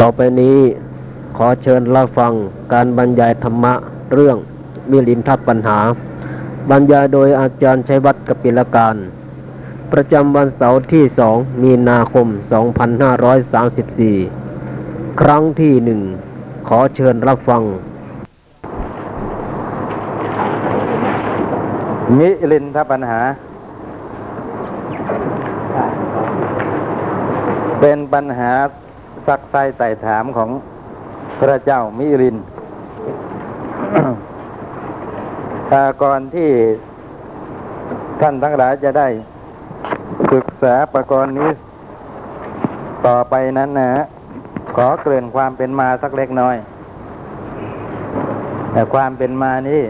ต่อไปนี้ขอเชิญรับฟังการบรรยายธรรมะเรื่องมิลินทัพปัญหา บรรยายโดยอาจารย์ชัยวัฒน์กปิลการ ประจำวันเสาร์ที่2มีนาคม 2534 ครั้งที่หนึ่งขอเชิญรับฟัง มิลินทปัญหา เป็นปัญหา ซักไซไต่ถามของพระเจ้ามิลินก่อนที่ท่านทั้งหลายจะได้ศึกษาประกรณ์นี้ต่อไปนั้นนะขอเกริ่นความเป็นมาสักเล็กน้อย แต่ความเป็นมานี้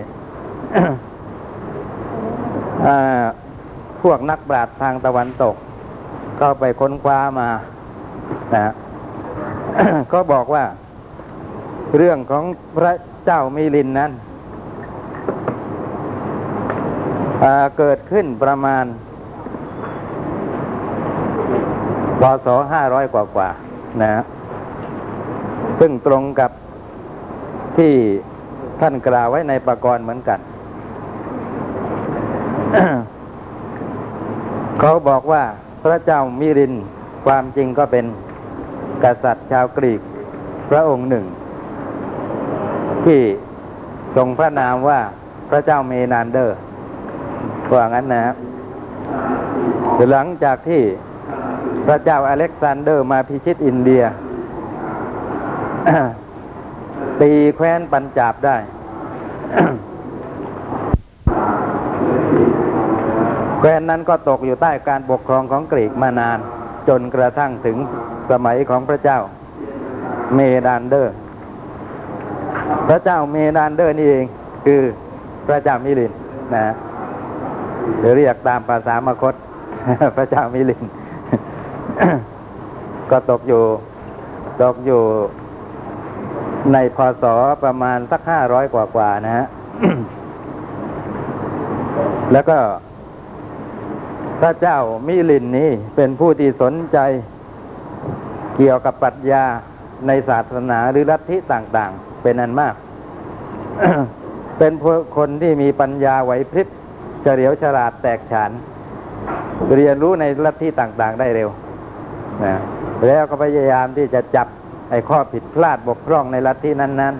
พวกนักปราชญ์ทางตะวันตกก็ไปค้นคว้ามานะ ก็บอกว่า เรื่องของพระเจ้ามิลินนั้นเกิดขึ้นประมาณพศห้าร้อยกว่ากว่านะซึ่งตรงกับที่ท่านกล่าวไว้ในประกรณ์เหมือนกัน เขาบอกว่าพระเจ้ามิลินท์ความจริงก็เป็น กษัตริย์ชาวกรีกพระองค์หนึ่ง ที่ทรงพระนามว่าพระเจ้าเมนานเดอร์ว่างั้นนะครับหลังจากที่พระเจ้าอเล็กซานเดอร์มาพิชิตอินเดีย ตีแคว้นปัญจาบได้ แคว้นนั้นก็ตกอยู่ใต้การปกครองของกรีกมานาน จนกระทั่งถึงสมัยของพระเจ้า เมนานเดอร์ พระเจ้าเมนานเดอร์นี่เอง คือพระเจ้ามิลินท์นะหรือเรียกตามภาษามคธ พระเจ้ามิลินท์ ก็ตกอยู่ตกอยู่ในพศประมาณสักห้าร้อยกว่าๆนะฮะ แล้วก็ พระเจ้ามิลินนี้เป็นผู้ที่สนใจเกี่ยวกับปรัชญาในศาสนาหรือลัทธิต่างๆ เป็นอันมาก เป็นคนที่มีปัญญาไหวพริบเฉลียวฉลาดแตกฉาน เรียนรู้ในลัทธิต่างๆ ได้เร็วนะแล้วก็พยายามที่จะจับไอ้ข้อผิดพลาดบกพร่องในลัทธินั้น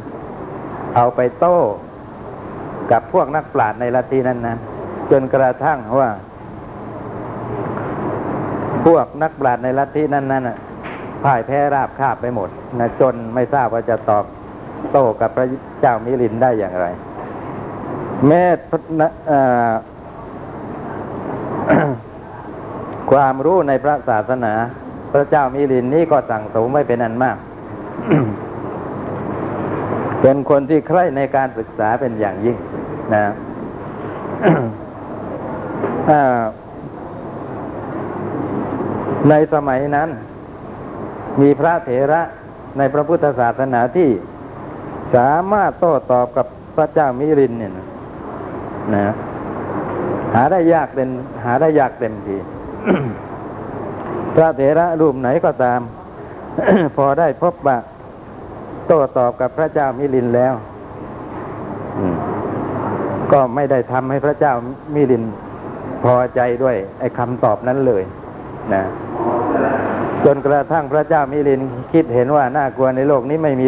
ๆ เอาไปโต้กับพวกนักปราชญ์ในลัทธินั้น ๆ จนกระทั่งว่า พวกนักปราชญ์ในลัทธินั้นๆน่ะพ่ายแพ้ราบคาบไปหมดนะจนไม่ทราบว่าจะตอบโต้กับพระเจ้ามิลินได้อย่างไร แม้พระนะความรู้ในพระศาสนา พระเจ้ามิลินนี้ก็สั่งสมไม่เป็นอันมาก เป็นคนที่ใคร่ในการศึกษาเป็นอย่างยิ่ง นะอ่า ในสมัยนั้น มีพระเถระในพระพุทธศาสนาที่สามารถโต้ตอบกับพระเจ้ามิรินเนี่ยนะนะหาได้ยากเป็นหาได้ยากเต็มทีพระเถระรูปไหนก็ตาม พอได้พบปะโต้ตอบกับพระเจ้ามิลินแล้วก็ไม่ได้ทำให้พระเจ้ามิลินพอใจด้วยไอ้คำตอบนั้นเลย นะจนกระทั่งพระเจ้ามิลินคิดเห็นว่าน่ากลัวในโลกนี้ไม่มี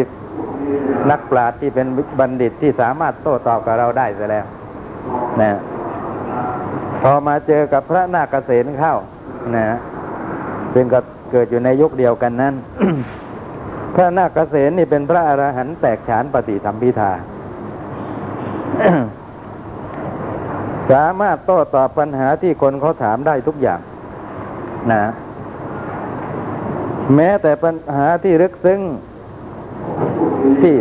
นักปราชญ์ที่เป็นบัณฑิตที่สามารถโต้ตอบกับเราได้เสียแล้วนะพอมาเจอกับพระนาคเษนเข้านะซึ่งก็เกิดอยู่ในยุคเดียวกันนั้น พระนาคเษนนี่เป็นพระอรหันต์แตกฉานปฏิสัมพิทาสามารถโต้ตอบปัญหาที่คนเขาถามได้ทุกอย่าง นะแม้แต่ปัญหาที่ลึกซึ้งที่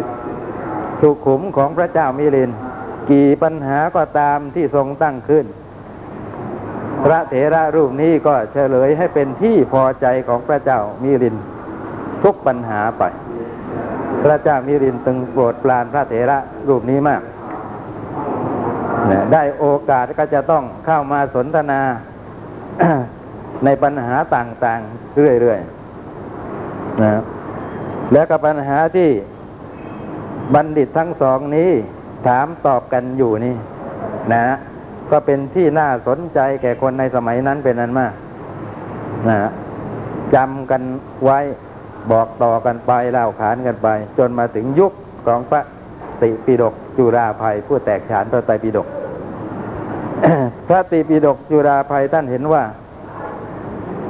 สุขุมของพระเจ้ามิลิน กี่ปัญหาก็ตามที่ทรงตั้งขึ้น พระเถระรูปนี้ก็เฉลยให้เป็นที่พอใจของพระเจ้ามิลิน ทุกปัญหาไป พระเจ้ามิรินตึงโปรดปรานพระเถระรูปนี้มากได้โอกาสก็จะต้องเข้ามาสนทนา ในปัญหาต่างๆ เรื่อยๆนะแล้วก็ปัญหาที่บัณฑิตทั้งสองนี้ถามตอบกันอยู่นี่ นะ ก็เป็นที่น่าสนใจแก่คนในสมัยนั้นเป็นอันมากนะจำกันไว้บอกต่อกันไปเล่าขานกันไป จนมาถึงยุคของพระติปิฎกจุราภัยผู้แตกฉานพระไตรปิฎกพระติปิฎกจุราภัยท่านเห็นว่า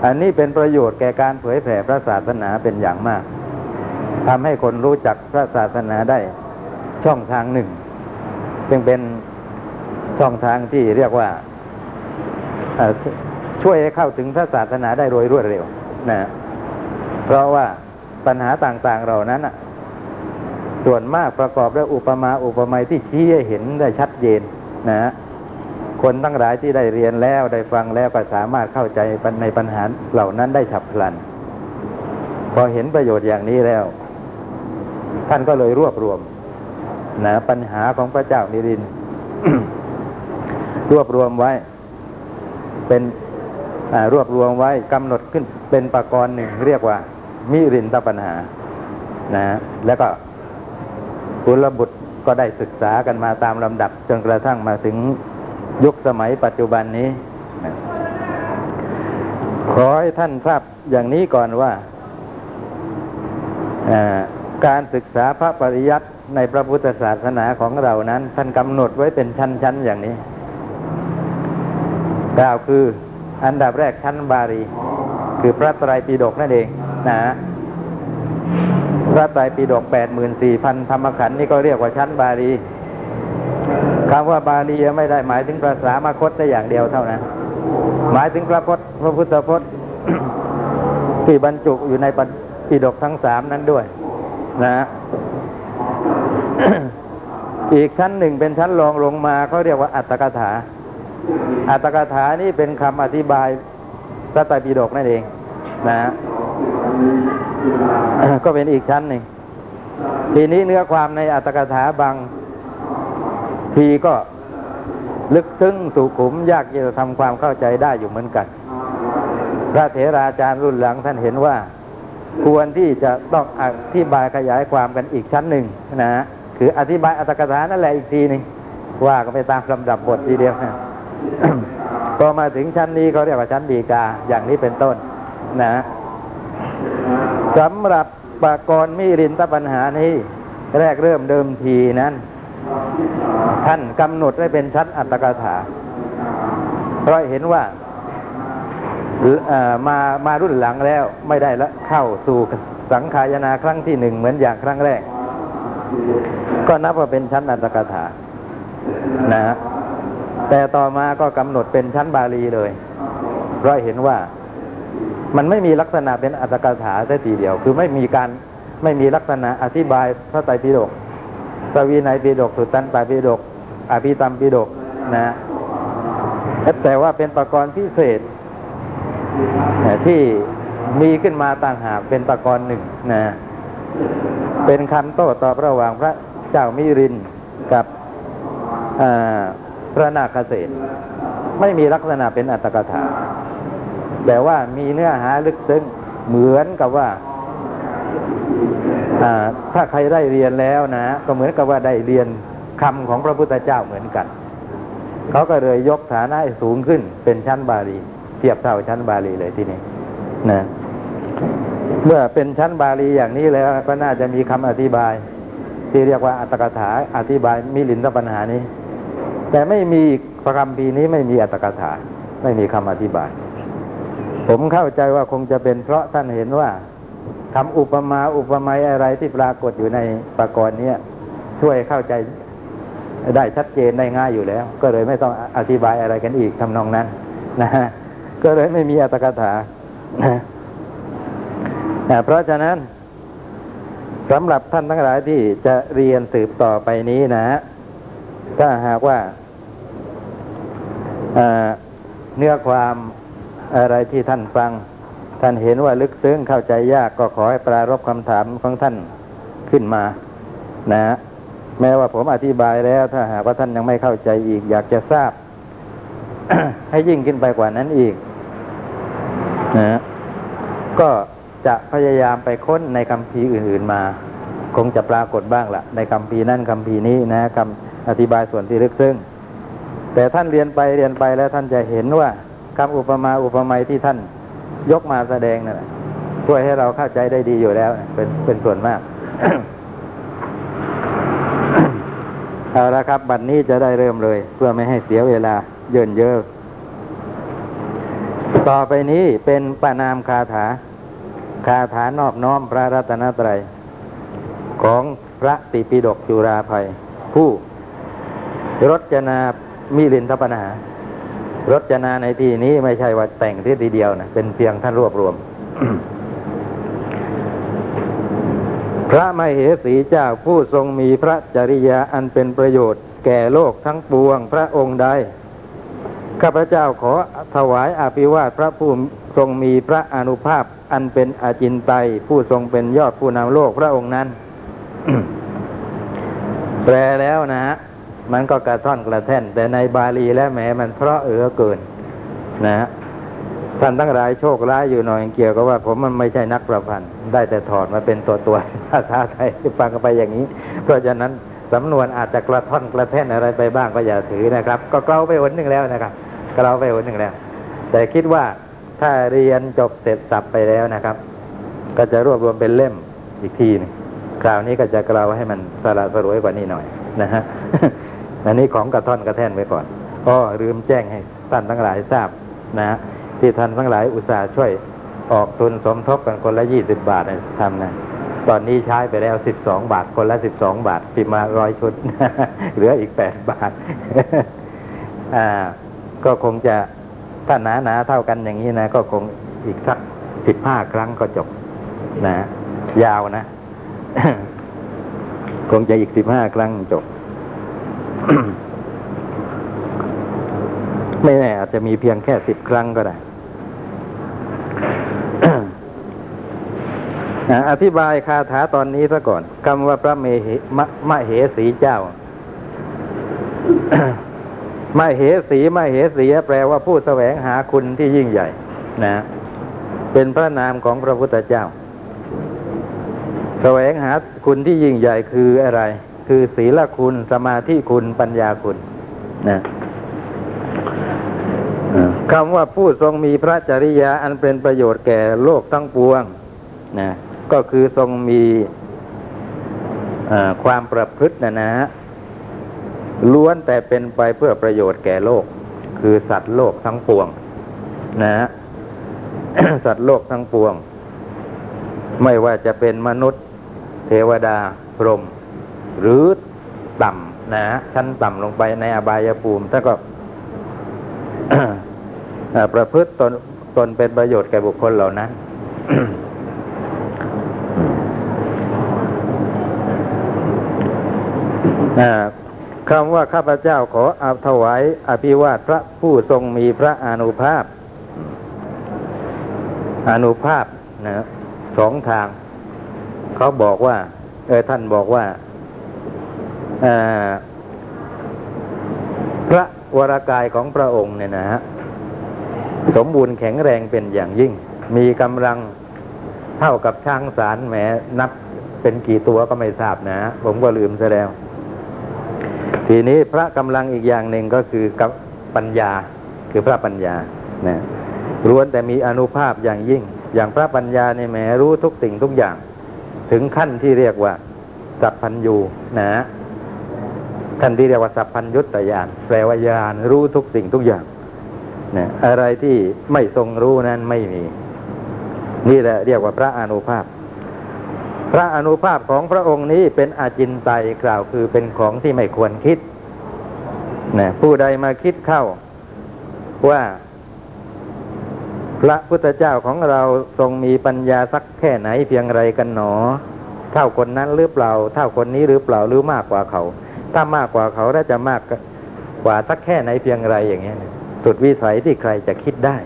อันนี้เป็นประโยชน์แก่การเผยแผ่พระศาสนาเป็นอย่างมากทำให้คนรู้จักพระศาสนาได้ช่องทางหนึ่ง ซึ่งเป็นช่องทางที่เรียกว่าช่วยให้เข้าถึงพระศาสนาได้โดยรวดเร็วนะเพราะว่าปัญหาต่างๆเหล่านั้นส่วนมากประกอบด้วยอุปมาอุปไมยที่ชี้ให้เห็นได้ชัดเจนนะฮะ คนทั้งหลายที่ได้เรียนแล้วได้ฟังแล้วก็สามารถเข้าใจในปัญหาเหล่านั้นได้ฉับพลัน พอเห็นประโยชน์อย่างนี้แล้ว ท่านก็เลยรวบรวมนะปัญหาของพระเจ้านิริน รวบรวมไว้ เป็นรวบรวมไว้กำหนดขึ้นเป็นประกรณ์หนึ่งเรียกว่า มิรินทปัญหา นะ แล้วก็กุลบุตรก็ได้ศึกษากันมาตามลำดับจนกระทั่งมาถึง ยุคสมัยปัจจุบันนี้ ขอให้ท่านทราบอย่างนี้ก่อนว่าอ่าการศึกษาพระปริยัติในพระพุทธศาสนาของเรานั้น ท่านกำหนดไว้เป็นชั้นๆอย่างนี้กล่าวคืออันดับแรกชั้นบาลี คือพระไตรปิฎกนั่นเองนะพระไตรปิฎกแปดหมื่นสี่พันธรรมขันธ์นี่ก็เรียกว่าชั้นบาลี คำว่าบาลีไม่ได้หมายถึงภาษามคตได้อย่างเดียวเท่านั้น หมายถึงพระพจน์พระพุทธพจน์ที่บรรจุอยู่ในปิฎกทั้งสามนั้นด้วย นะอีกชั้นหนึ่งเป็นชั้นรองลงมาเขาเรียกว่าอัตถกถา อัตถกถานี่เป็นคำอธิบายพระไตรปิฎกนั่นเองนะก็เป็นอีกชั้นหนึ่งทีนี้เนื้อความในอัตถกถาบาง ทีก็ลึกซึ้งสุขุมยากที่จะทำความเข้าใจได้อยู่เหมือนกัน พระเถราจารย์รุ่นหลังท่านเห็นว่า ควรที่จะต้องอธิบายขยายความกันอีกชั้นหนึ่งนะฮะคืออธิบายอัตถกถานั่นแหละอีกทีหนึ่งว่ากันไปตามลำดับบททีเดียวนะพอมาถึงชั้นนี้เขาเรียกว่าชั้นดีกาอย่างนี้เป็นต้นนะสำหรับปากรณ์มิรินทปัญหานี้ แรกเริ่มเดิมทีนั้น ท่านกำหนดไว้เป็นชั้นอัตถกถา เพราะเห็นว่ามามารุ่นหลังแล้วไม่ได้ละเข้าสู่สังขายนาครั้งที่หนึ่งเหมือนอย่างครั้งแรก ก็นับว่าเป็นชั้นอัตถกถา นะฮะแต่ต่อมาก็กำหนดเป็นชั้นบาลีเลย เพราะเห็นว่ามันไม่มีลักษณะเป็นอัตถกถาแต่ทีเดียว คือไม่มีการไม่มีลักษณะอธิบายพระไตรปิฎก สวีนัยปิฎกสุตตันตปิฎกอภิธรรมปิฎกนะแต่ว่าเป็นประกรณ์พิเศษที่มีขึ้นมาต่างหากเป็นประกรณ์หนึ่งนะเป็นคำโต้ตอบระหว่างพระเจ้ามิรินกับพระนาคเษนไม่มีลักษณะเป็นอัตถกถา แต่ว่ามีเนื้อหาลึกซึ้งเหมือนกับว่า ถ้าใครได้เรียนแล้วนะ ก็เหมือนกับว่าได้เรียนคำของพระพุทธเจ้าเหมือนกัน เขาก็เลยยกฐานะสูงขึ้นเป็นชั้นบาลี เทียบเท่าชั้นบาลีเลยที่นี่นะเมื่อเป็นชั้นบาลีอย่างนี้แล้วก็น่าจะมีคำอธิบาย ที่เรียกว่าอัตถกถาอธิบายมิลินทปัญหานี้ แต่ไม่มีประคำปีนี้ไม่มีอัตถกถา ไม่มีคำอธิบาย ผมเข้าใจว่าคงจะเป็นเพราะท่านเห็นว่า คำอุปมาอุปไมยอะไรที่ปรากฏอยู่ในปรากรณ์นี้ช่วยเข้าใจได้ชัดเจนได้ง่ายอยู่แล้ว ก็เลยไม่ต้องอธิบายอะไรกันอีกทำนองนั้น นะฮะก็เลยไม่มีอัตกถานะเพราะฉะนั้นสำหรับท่านทั้งหลายที่จะเรียนสืบต่อไปนี้นะถ้าหากว่าเนื้อความอะไรที่ท่านฟัง ท่านเห็นว่าลึกซึ้งเข้าใจยากก็ขอให้ปรารบคำถามของท่านขึ้นมา นะแม้ว่าผมอธิบายแล้ว ถ้าหากว่าท่านยังไม่เข้าใจอีก อยากจะทราบ ให้ยิ่งขึ้นไปกว่านั้นอีกนะก็จะพยายามไปค้นในคำพีอื่น ๆมา คงจะปรากฏบ้างละในคำพีนั่นคำพีนี้นะคำอธิบายส่วนที่ลึกซึ้งแต่ท่านเรียนไปเรียนไปแล้วท่านจะเห็นว่าคำอุปมาอุปไมยที่ท่าน ยกมาแสดงนั่นแหละช่วยให้เราเข้าใจได้ดีอยู่แล้ว เป็นเป็นส่วนมากเอาละครับ บัดนนี้จะได้เริ่มเลย เพื่อไม่ให้เสียเวลาเยินเยอะต่อไปนี้เป็นปานามคาถา คาถานอบน้อมพระรัตนตรัย ของพระติปิฎกจุราภัย ผู้รจนามิลินทปนา รจนาในที่นี้ไม่ใช่ว่าแต่งที่ทีเดียวนะเป็นเพียงท่านรวบรวม พระมเหสีเจ้าผู้ทรงมีพระจริยาอันเป็นประโยชน์ แก่โลกทั้งปวงพระองค์ใดข้าพเจ้าขอถวายอภิวาทพระผู้ทรงมีพระอนุภาพ อันเป็นอาจินไตยผู้ทรงเป็นยอดผู้นำโลกพระองค์นั้นแปลแล้วนะฮะ มันก็กระท่อนกระแท่น แต่ในบาลีแล้วแหมมันเพราะเอือเกินนะฮะท่านทั้งหลายโชคร้ายอยู่หน่อยเกี่ยวกับว่า ผมมันไม่ใช่นักประพันธ์ได้แต่ถอดมาเป็นตัวตัวภาษาไทยฟังกันไปอย่างนี้ เพราะฉะนั้นสำนวนอาจจะกระท่อนกระแท่นอะไรไปบ้างก็อย่าถือนะครับ ก็เกลาไปหนหนึ่งแล้วนะครับเกลาไปหนหนึ่งแล้ว แต่คิดว่าถ้าเรียนจบเสร็จสับไปแล้วนะครับ ก็จะรวบรวมเป็นเล่มอีกทีนึงคราวนี้ก็จะเกลาให้มันสละสลวยกว่านี้หน่อยนะฮะ อันนี้ของกระท่อนกระแท่นไปก่อน ก็ลืมแจ้งให้ท่านทั้งหลายทราบนะ ที่ท่านทั้งหลายอุตส่าห์ช่วยออกทุนสมทบกันคนละยี่สิบบาทนะทำนะตอนนี้ใช้ไปแล้วสิบสองบาทคนละสิบสองบาทพิมาร้อยชุด เหลืออีกแปดบาท อ่า ก็คงจะถ้าหนาหนาๆเท่ากันอย่างนี้นะ ก็คงอีกสักสิบห้าครั้งก็จบ นะ ยาวนะ คงจะอีกสิบห้าครั้งจบ ไม่แน่อาจจะมีเพียงแค่สิบครั้งก็ได้อธิบายคาถาตอนนี้ซะก่อนคำว่าพระเมหมะมะเหสีเจ้ามเหสีมเหสีแปลว่าผู้แสวงหาคุณที่ยิ่งใหญ่ นะ เป็นพระนามของพระพุทธเจ้า แสวงหาคุณที่ยิ่งใหญ่คืออะไร คือศีลคุณสมาธิคุณปัญญาคุณนะคำว่าผู้ทรงมีพระจริยาอันเป็นประโยชน์แก่โลกทั้งปวงนะก็คือทรงมีความประพฤตินะนะล้วนแต่เป็นไปเพื่อประโยชน์แก่โลก คือสัตว์โลกทั้งปวง นะสัตว์โลกทั้งปวง ไม่ว่าจะเป็นมนุษย์ เทวดาพรหม หรือต่ำนะชั้นต่ำลงไปในอบายภูมิท่านก็ประพฤติตนตนเป็นประโยชน์แก่บุคคลเหล่านั้นคำว่าข้าพเจ้าขออาถวายอภิวาทพระผู้ทรงมีพระอนุภาพ อนุภาพนะสองทาง เขาบอกว่า เออท่านบอกว่า พระวรากายของพระองค์เนี่ยนะฮะสมบูรณ์แข็งแรงเป็นอย่างยิ่ง มีกำลังเท่ากับช้างสารแหมนับเป็นกี่ตัวก็ไม่ทราบนะ ผมก็ลืมซะแล้ว ทีนี้พระกำลังอีกอย่างหนึ่งก็คือกับปัญญาคือพระปัญญานะล้วนแต่มีอนุภาพอย่างยิ่ง อย่างพระปัญญาเนี่ยแหมรู้ทุกสิ่งทุกอย่าง ถึงขั้นที่เรียกว่าสัพพัญญูนะ ขั้นที่เรียกว่าสัพพัญยุตตยานแปลว่าญาณรู้ทุกสิ่งทุกอย่างนะอะไรที่ไม่ทรงรู้นั้นไม่มี นี่แหละเรียกว่าพระอนุภาพ พระอนุภาพของพระองค์นี้เป็นอาจินไตยกล่าวคือเป็นของที่ไม่ควรคิดนะผู้ใดมาคิดเข้าว่า พระพุทธเจ้าของเราทรงมีปัญญาสักแค่ไหนเพียงไรกันหนอ เท่าคนนั้นหรือเปล่า เท่าคนนี้หรือเปล่าหรือมากกว่าเขา ถ้ามากกว่าเขาแล้วจะมากกว่าสักแค่ไหนเพียงไรอย่างเงี้ยนะสุดวิสัยที่ใครจะคิดได้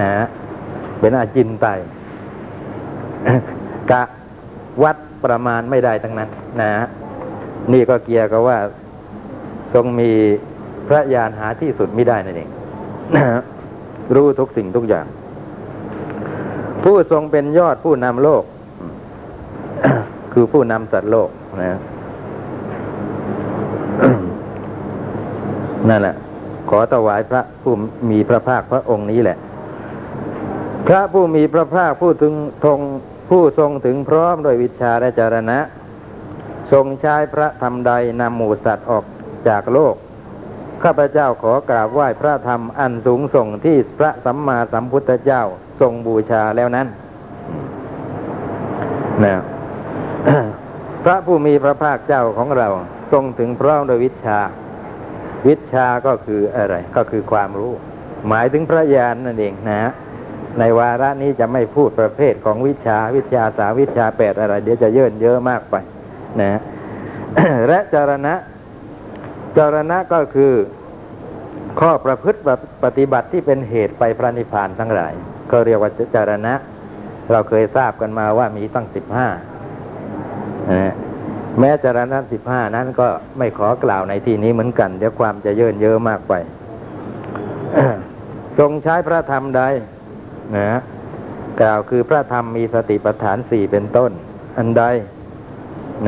นะเป็นอาจินไตยกะวัดประมาณไม่ได้ทั้งนั้น นะนี่ก็เกี่ยวกับว่า ทรงมีพระญาณหาที่สุดไม่ได้นั่นเองนะรู้ทุกสิ่งทุกอย่าง ผู้ทรงเป็นยอดผู้นำโลก คือผู้นำสัตว์โลกนะ นั่นแหละขอถวายพระผู้มีพระภาคพระองค์นี้แหละ พระผู้มีพระภาคผู้ถึงทงผู้ทรงถึงพร้อมด้วยวิชาและจารณะ ทรงใช้พระธรรมใดนำหมูสัตว์ออกจากโลก ข้าพเจ้าขอกราบไหว้พระธรรมอันสูงส่งที่พระสัมมาสัมพุทธเจ้าทรงบูชาแล้วนั้นนะพระผู้มีพระภาคเจ้าของเราทรงถึงพร้อมด้วยวิชา วิชาก็คืออะไร ก็คือความรู้ หมายถึงพระญาณนั่นเองนะในวาระนี้จะไม่พูดประเภทของวิชาวิชาสาวิชาแปดอะไร เดี๋ยวจะเยินเยอะมากไปนะและจารณะ จารณะก็คือข้อประพฤติปฏิบัติที่เป็นเหตุไปพระนิพพานทั้งหลายก็เรียกว่าจารณะ เราเคยทราบกันมาว่ามีตั้งสิบห้า แม้จารณะสิบห้านั้นก็ไม่ขอกล่าวในที่นี้เหมือนกันเดี๋ยวความจะเยินเยอะมากไปทรงใช้พระธรรมใดนะกล่าวคือพระธรรมมีสติปัฏฐานสี่เป็นต้น อันใด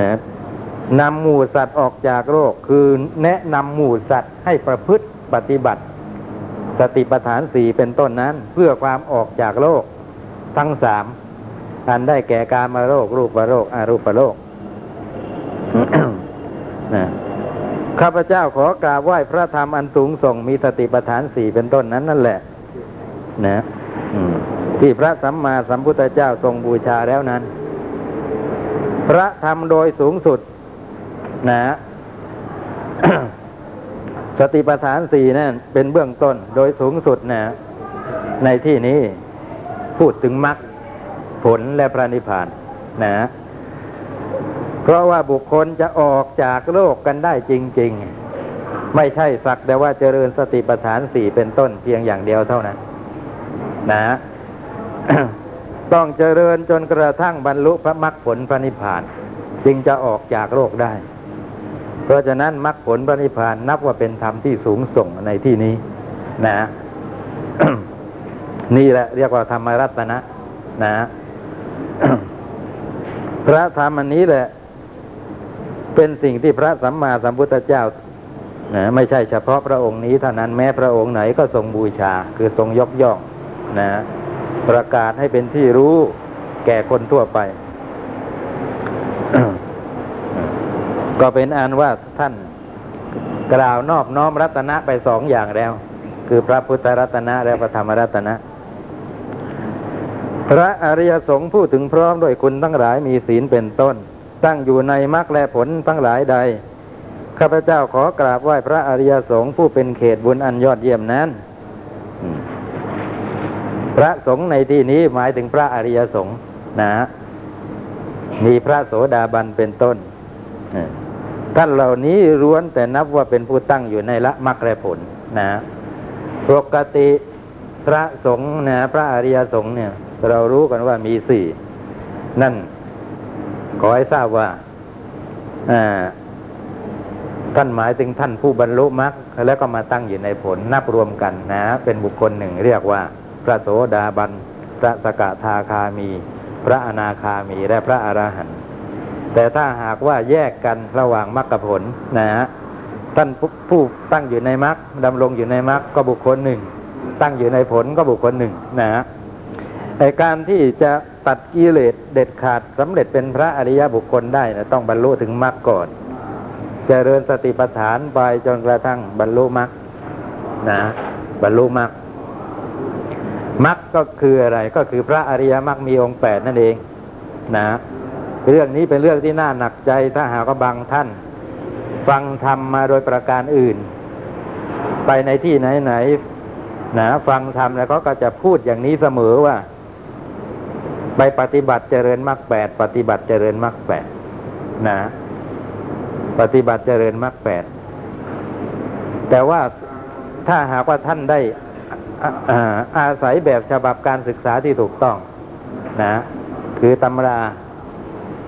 นะนำหมู่สัตว์ออกจากโลกคือแนะนำหมู่สัตว์ให้ประพฤติปฏิบัติ สติปัฏฐานสี่เป็นต้นนั้น เพื่อความออกจากโลกทั้งสามอันได้แก่การมาโรครูปโรคอารูปโรค นะข้าพเจ้าขอกราบไหว้พระธรรมอันสูงส่งมีสติปัฏฐานสี่เป็นต้นนั้นนั่นแหละนะที่พระสัมมาสัมพุทธเจ้าทรงบูชาแล้วนั้น พระธรรมโดยสูงสุด นะสติปัฏฐานสี่นั่นเป็นเบื้องต้นโดยสูงสุดนะ ในที่นี้พูดถึงมรรคผลและพระนิพพานนะ เพราะว่าบุคคลจะออกจากโลกกันได้จริง ๆ ไม่ใช่สักแต่ว่าเจริญสติปัฏฐานสี่เป็นต้นเพียงอย่างเดียวเท่านั้น นะ ต้องเจริญจนกระทั่งบรรลุพระมรรคผลพระนิพพาน จึงจะออกจากโลกได้ เพราะฉะนั้นมรรคผลพระนิพพานนับว่าเป็นธรรมที่สูงส่งในที่นี้ นะนี่แหละเรียกว่าธรรมรัตนะ นะพระธรรมอันนี้แหละ เป็นสิ่งที่พระสัมมาสัมพุทธเจ้านะไม่ใช่เฉพาะพระองค์นี้เท่านั้นแม้พระองค์ไหนก็ทรงบูชาคือทรงยกย่องนะประกาศให้เป็นที่รู้แก่คนทั่วไป ก็เป็นอันว่าท่านกล่าวนอบน้อมรัตนะไปสองอย่างแล้ว คือพระพุทธรัตนะและพระธรรมรัตนะ พระอริยสงฆ์ผู้ถึงพร้อมด้วยคุณทั้งหลายมีศีลเป็นต้น ตั้งอยู่ในมรรคและผลทั้งหลายใด ข้าพเจ้าขอกราบไหว้พระอริยสงฆ์ผู้เป็นเขตบุญอันยอดเยี่ยมนั้น พระสงฆ์ในที่นี้หมายถึงพระอริยสงฆ์นะมีพระโสดาบันเป็นต้นท่านเหล่านี้ร้วนแต่นับว่าเป็นผู้ตั้งอยู่ในละมรรคและผลนะปกติพระสงฆ์นะพระอริยสงฆ์เนี่ย เรารู้กันว่ามีสี่นั่น ขอให้ทราบว่าท่านหมายถึงท่านผู้บรรลุมรรคแล้วก็มาตั้งอยู่ในผลนับรวมกันนะ เป็นบุคคลหนึ่งเรียกว่า พระโสดาบันพระสกทาคามี พระอนาคามีและพระอรหันต์แต่ถ้าหากว่าแยกกันระหว่างมรรคผลนะฮะท่านผู้ตั้งอยู่ในมรรคดำรงอยู่ในมรรคก็บุคคลหนึ่ง ตั้งอยู่ในผลก็บุคคลหนึ่งนะฮะ ไอการที่จะตัดกิเลสเด็ดขาดสำเร็จเป็นพระอริยบุคคลได้นะต้องบรรลุถึงมรรคก่อนจเจริญสติปัฏฐานไปจนกระทั่งบรรลุมรรคนะบรรลุมรรคมรรคก็คืออะไรก็คือพระอริยมรรคมีองค์แปดนั่นเองนะเรื่องนี้เป็นเรื่องที่น่าหนักใจถ้าหากว่าบางท่าน ฟังธรรมมาโดยประการอื่น ไปในที่ไหนๆนะฟังธรรมแล้วก็จะพูดอย่างนี้เสมอว่า ไปปฏิบัติเจริญมรรคแปดปฏิบัติเจริญมรรคแปดนะ ปฏิบัติเจริญมรรคแปดแต่ว่าถ้าหากว่าท่านได้อาอาศัยแบบฉบับการศึกษาที่ถูกต้อง นะ คือตำรา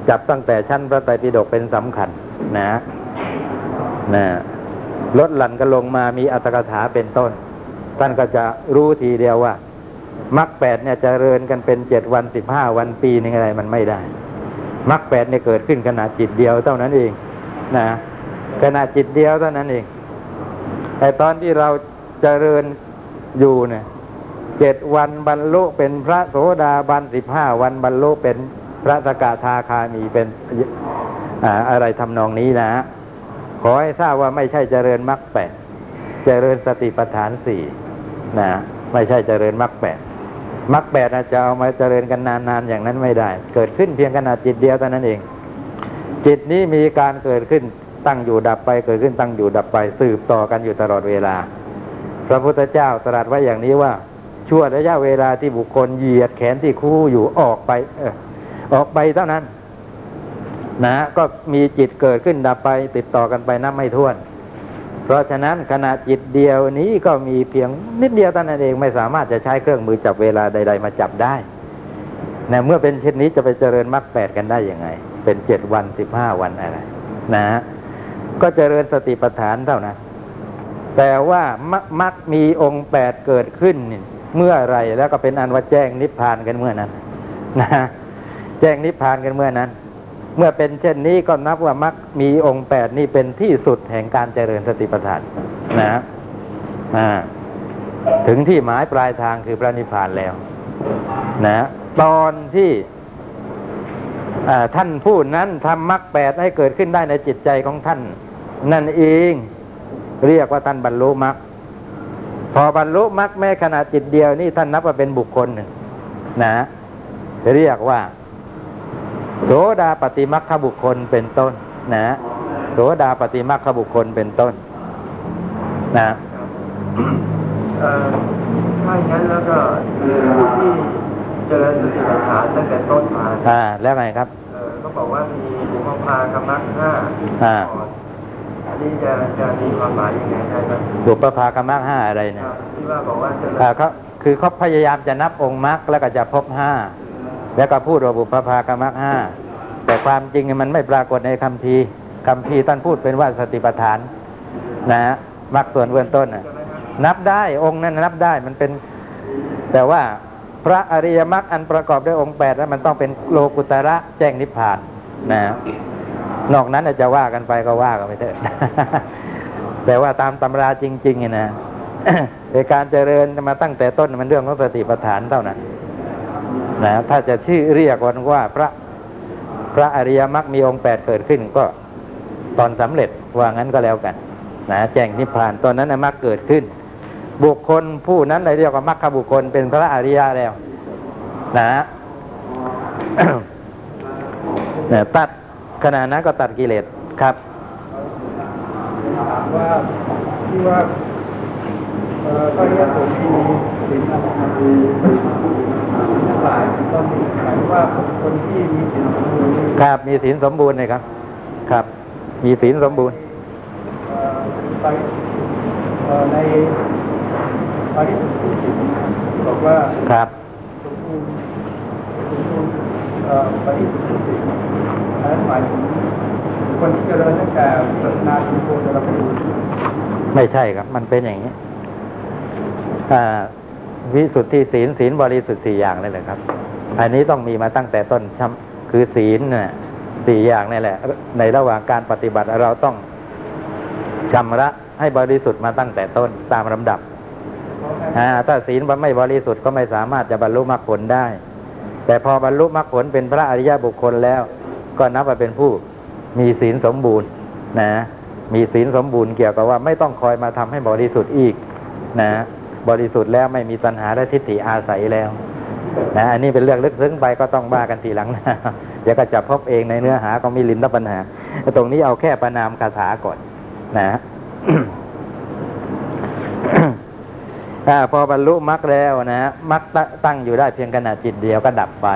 จับตั้งแต่ชั้นพระไตรปิฎกเป็นสำคัญ นะนะลดหลั่นกันลงมามีอัตถกถาเป็นต้น ท่านก็จะรู้ทีเดียวว่า มรรคแปดเนี่ยจเจริญกันเป็นเจ็ดวันสิบห้าวันปีนึงอะไรมันไม่ได้มรรคแปดเนี่ยเกิดขึ้นขณะจิตเดียวเท่านั้นเองนะขณะจิตเดียวเท่านั้นเองแต่ตอนที่เราเจริญอยู่เนี่ยเจ็ดวันบรรลุเป็นพระโสดาบันสิบห้าวันบรรลุเป็นพระสกทาคามีเป็นอ่าอะไรทำนองนี้นะขอให้ทราบว่าไม่ใช่เจริญมรรคแปดเจริญสติปัฏฐานสี่นะ ไม่ใช่เจริญมรรคแปดมรรคแปดอาจจะเอามาเจริญกันนานๆอย่างนั้นไม่ได้ เกิดขึ้นเพียงขณะจิตเดียวเท่านั้นเอง จิตนี้มีการเกิดขึ้นตั้งอยู่ดับไป เกิดขึ้นตั้งอยู่ดับไปสืบต่อกันอยู่ตลอดเวลา พระพุทธเจ้าตรัสไว้อย่างนี้ว่าชั่วระยะเวลาที่บุคคลเหยียดแขนที่คู่อยู่ออกไป เออออกไปเท่านั้น นะก็มีจิตเกิดขึ้นดับไป ติดต่อกันไปนับไม่ถ้วน เพราะฉะนั้นขณะจิตเดียวนี้ก็มีเพียงนิดเดียวเท่านั้นเองไม่สามารถจะใช้เครื่องมือจับเวลาใด ๆ มาจับได้นะเมื่อเป็นเช่นนี้จะไปเจริญมรรคแปดกันได้ยังไง เป็นเจ็ดวันสิบห้าวันอะไร นะ ก็เจริญสติปัฏฐานเท่านั้นแต่ว่ามักมีองค์แปดเกิดขึ้น เมื่อไรแล้วก็เป็นอันว่าแจ้งนิพพานกันเมื่อนั้น นะ แจ้งนิพพานกันเมื่อนั้น เมื่อเป็นเช่นนี้ก็นับว่ามักมีองค์แปดนี่เป็นที่สุดแห่งการเจริญสติปัฏฐานนะอ่าถึงที่หมายปลายทางคือพระนิพพานแล้ว นะ ตอนที่อ่าท่านผู้นั้นทำมรรคแปดให้เกิดขึ้นได้ในจิตใจของท่าน นั่นเองเรียกว่าท่านบรรลุมรรคพอบรรลุมรรคแม้ขณะจิตเดียวนี่ท่านนับว่าเป็นบุคคลหนึ่งนะ เรียกว่า โสดาปฏิมัคคบุคคลเป็นต้น นะโสดาปฏิมัคคบุคคลเป็นต้น นะเอ่อถ้าอย่างนั้นแล้วก็ผู้ที่เจริญสติปัฏฐานตั้งแต่ต้นมาอ่าแล้วไงครับเอ่อก็บอกว่ามีบุพพากรรมักห้าอ่าก่อนอันนี้จะจะมีความหมายยังไงได้บ้างบุปภากรรมรรคห้าอะไรเนี่ยครับที่ว่าบอกว่าเจริญอ่าเขาคือเขาพยายามจะนับองค์มรรคแล้วก็จะพบห้า แล้วก็พูดว่าบุพภากรรมห้าแต่ความจริงมันไม่ปรากฏในคำพีคำพีท่านพูดเป็นว่าสติปัฏฐาน นะฮะมรรคส่วนเบื้องต้นนับได้องค์นั้นนับได้มันเป็น แต่ว่าพระอริยมรรคอันประกอบด้วยองค์แปดแล้วมันต้องเป็นโลกุตระแจ้งนิพพานนะนอกนั้นอาจจะว่ากันไปก็ว่ากันไปเถอะแต่ว่าตามตำราจริงๆเนี่ยนะในการเจริญมาตั้งแต่ต้นมันเรื่องของสติปัฏฐานเท่านั้น นะถ้าจะชื่อเรียกวันว่าพระพระอริยมรรคมีองค์แปดเกิดขึ้นก็ตอนสำเร็จว่างั้นก็แล้วกันนะแจ้งนิพพานตอนนั้นมรรคเกิดขึ้น บุคคลผู้นั้นเลยเรียกว่ามรรคบุคคลเป็นพระอริยะแล้ว นะเนี่ยตัดขณะนั้นก็ตัดกิเลสครับถามว่าที่ว่าเอ่อพระยาสมมีสินทั้ง หลายก็มีหมายว่าคนที่มีสินสมบูรณ์นี่ครับมีศีลสมบูรณ์เลยครับ ครับ มีศีลสมบูรณ์เอ่อไปเอ่อในปริสุทธิสินบอกว่าครับสมบูรณ์สมบูรณ์เอ่อปริสุทธิสินอันนั้นหมายถึงคนที่เจริญตั้งแต่ศาสนาถึงโคตรภูมิไม่ใช่ครับ มันเป็นอย่างนี้อ่า วิสุทธิศีลศีลบริสุทธิ์สี่อย่างนี่แหละครับ อันนี้ต้องมีมาตั้งแต่ต้นช้คือศีลน่ะสี่อย่างนี่แหละ ในระหว่างการปฏิบัติเราต้องชำระให้บริสุทธิ์มาตั้งแต่ต้นตามลำดับถ้าศีลมันไม่บริสุทธิ์ก็ไม่สามารถจะบรรลุมรรคผลได้ แต่พอบรรลุมรรคผลเป็นพระอริยบุคคลแล้ว ก็นับว่าเป็นผู้มีศีลสมบูรณ์นะมีศีลสมบูรณ์เกี่ยวกับว่าไม่ต้องคอยมาทำให้บริสุทธิ์อีกนะ บริสุทธิ์แล้วไม่มีตัณหาและทิฏฐิอาศัยแล้วนะอันนี้เป็นเรื่องลึกซึ้งไปก็ต้องบ้ากันทีหลังนะเดี๋ยวก็จะพบเองในเนื้อหาก็มีลินทปัญหาตรงนี้เอาแค่ประนามคาถาก่อน นะอาพอบรรลุมรรคแล้วนะมรรคตั้งอยู่ได้เพียงขณะจิตเดียวก็ดับไป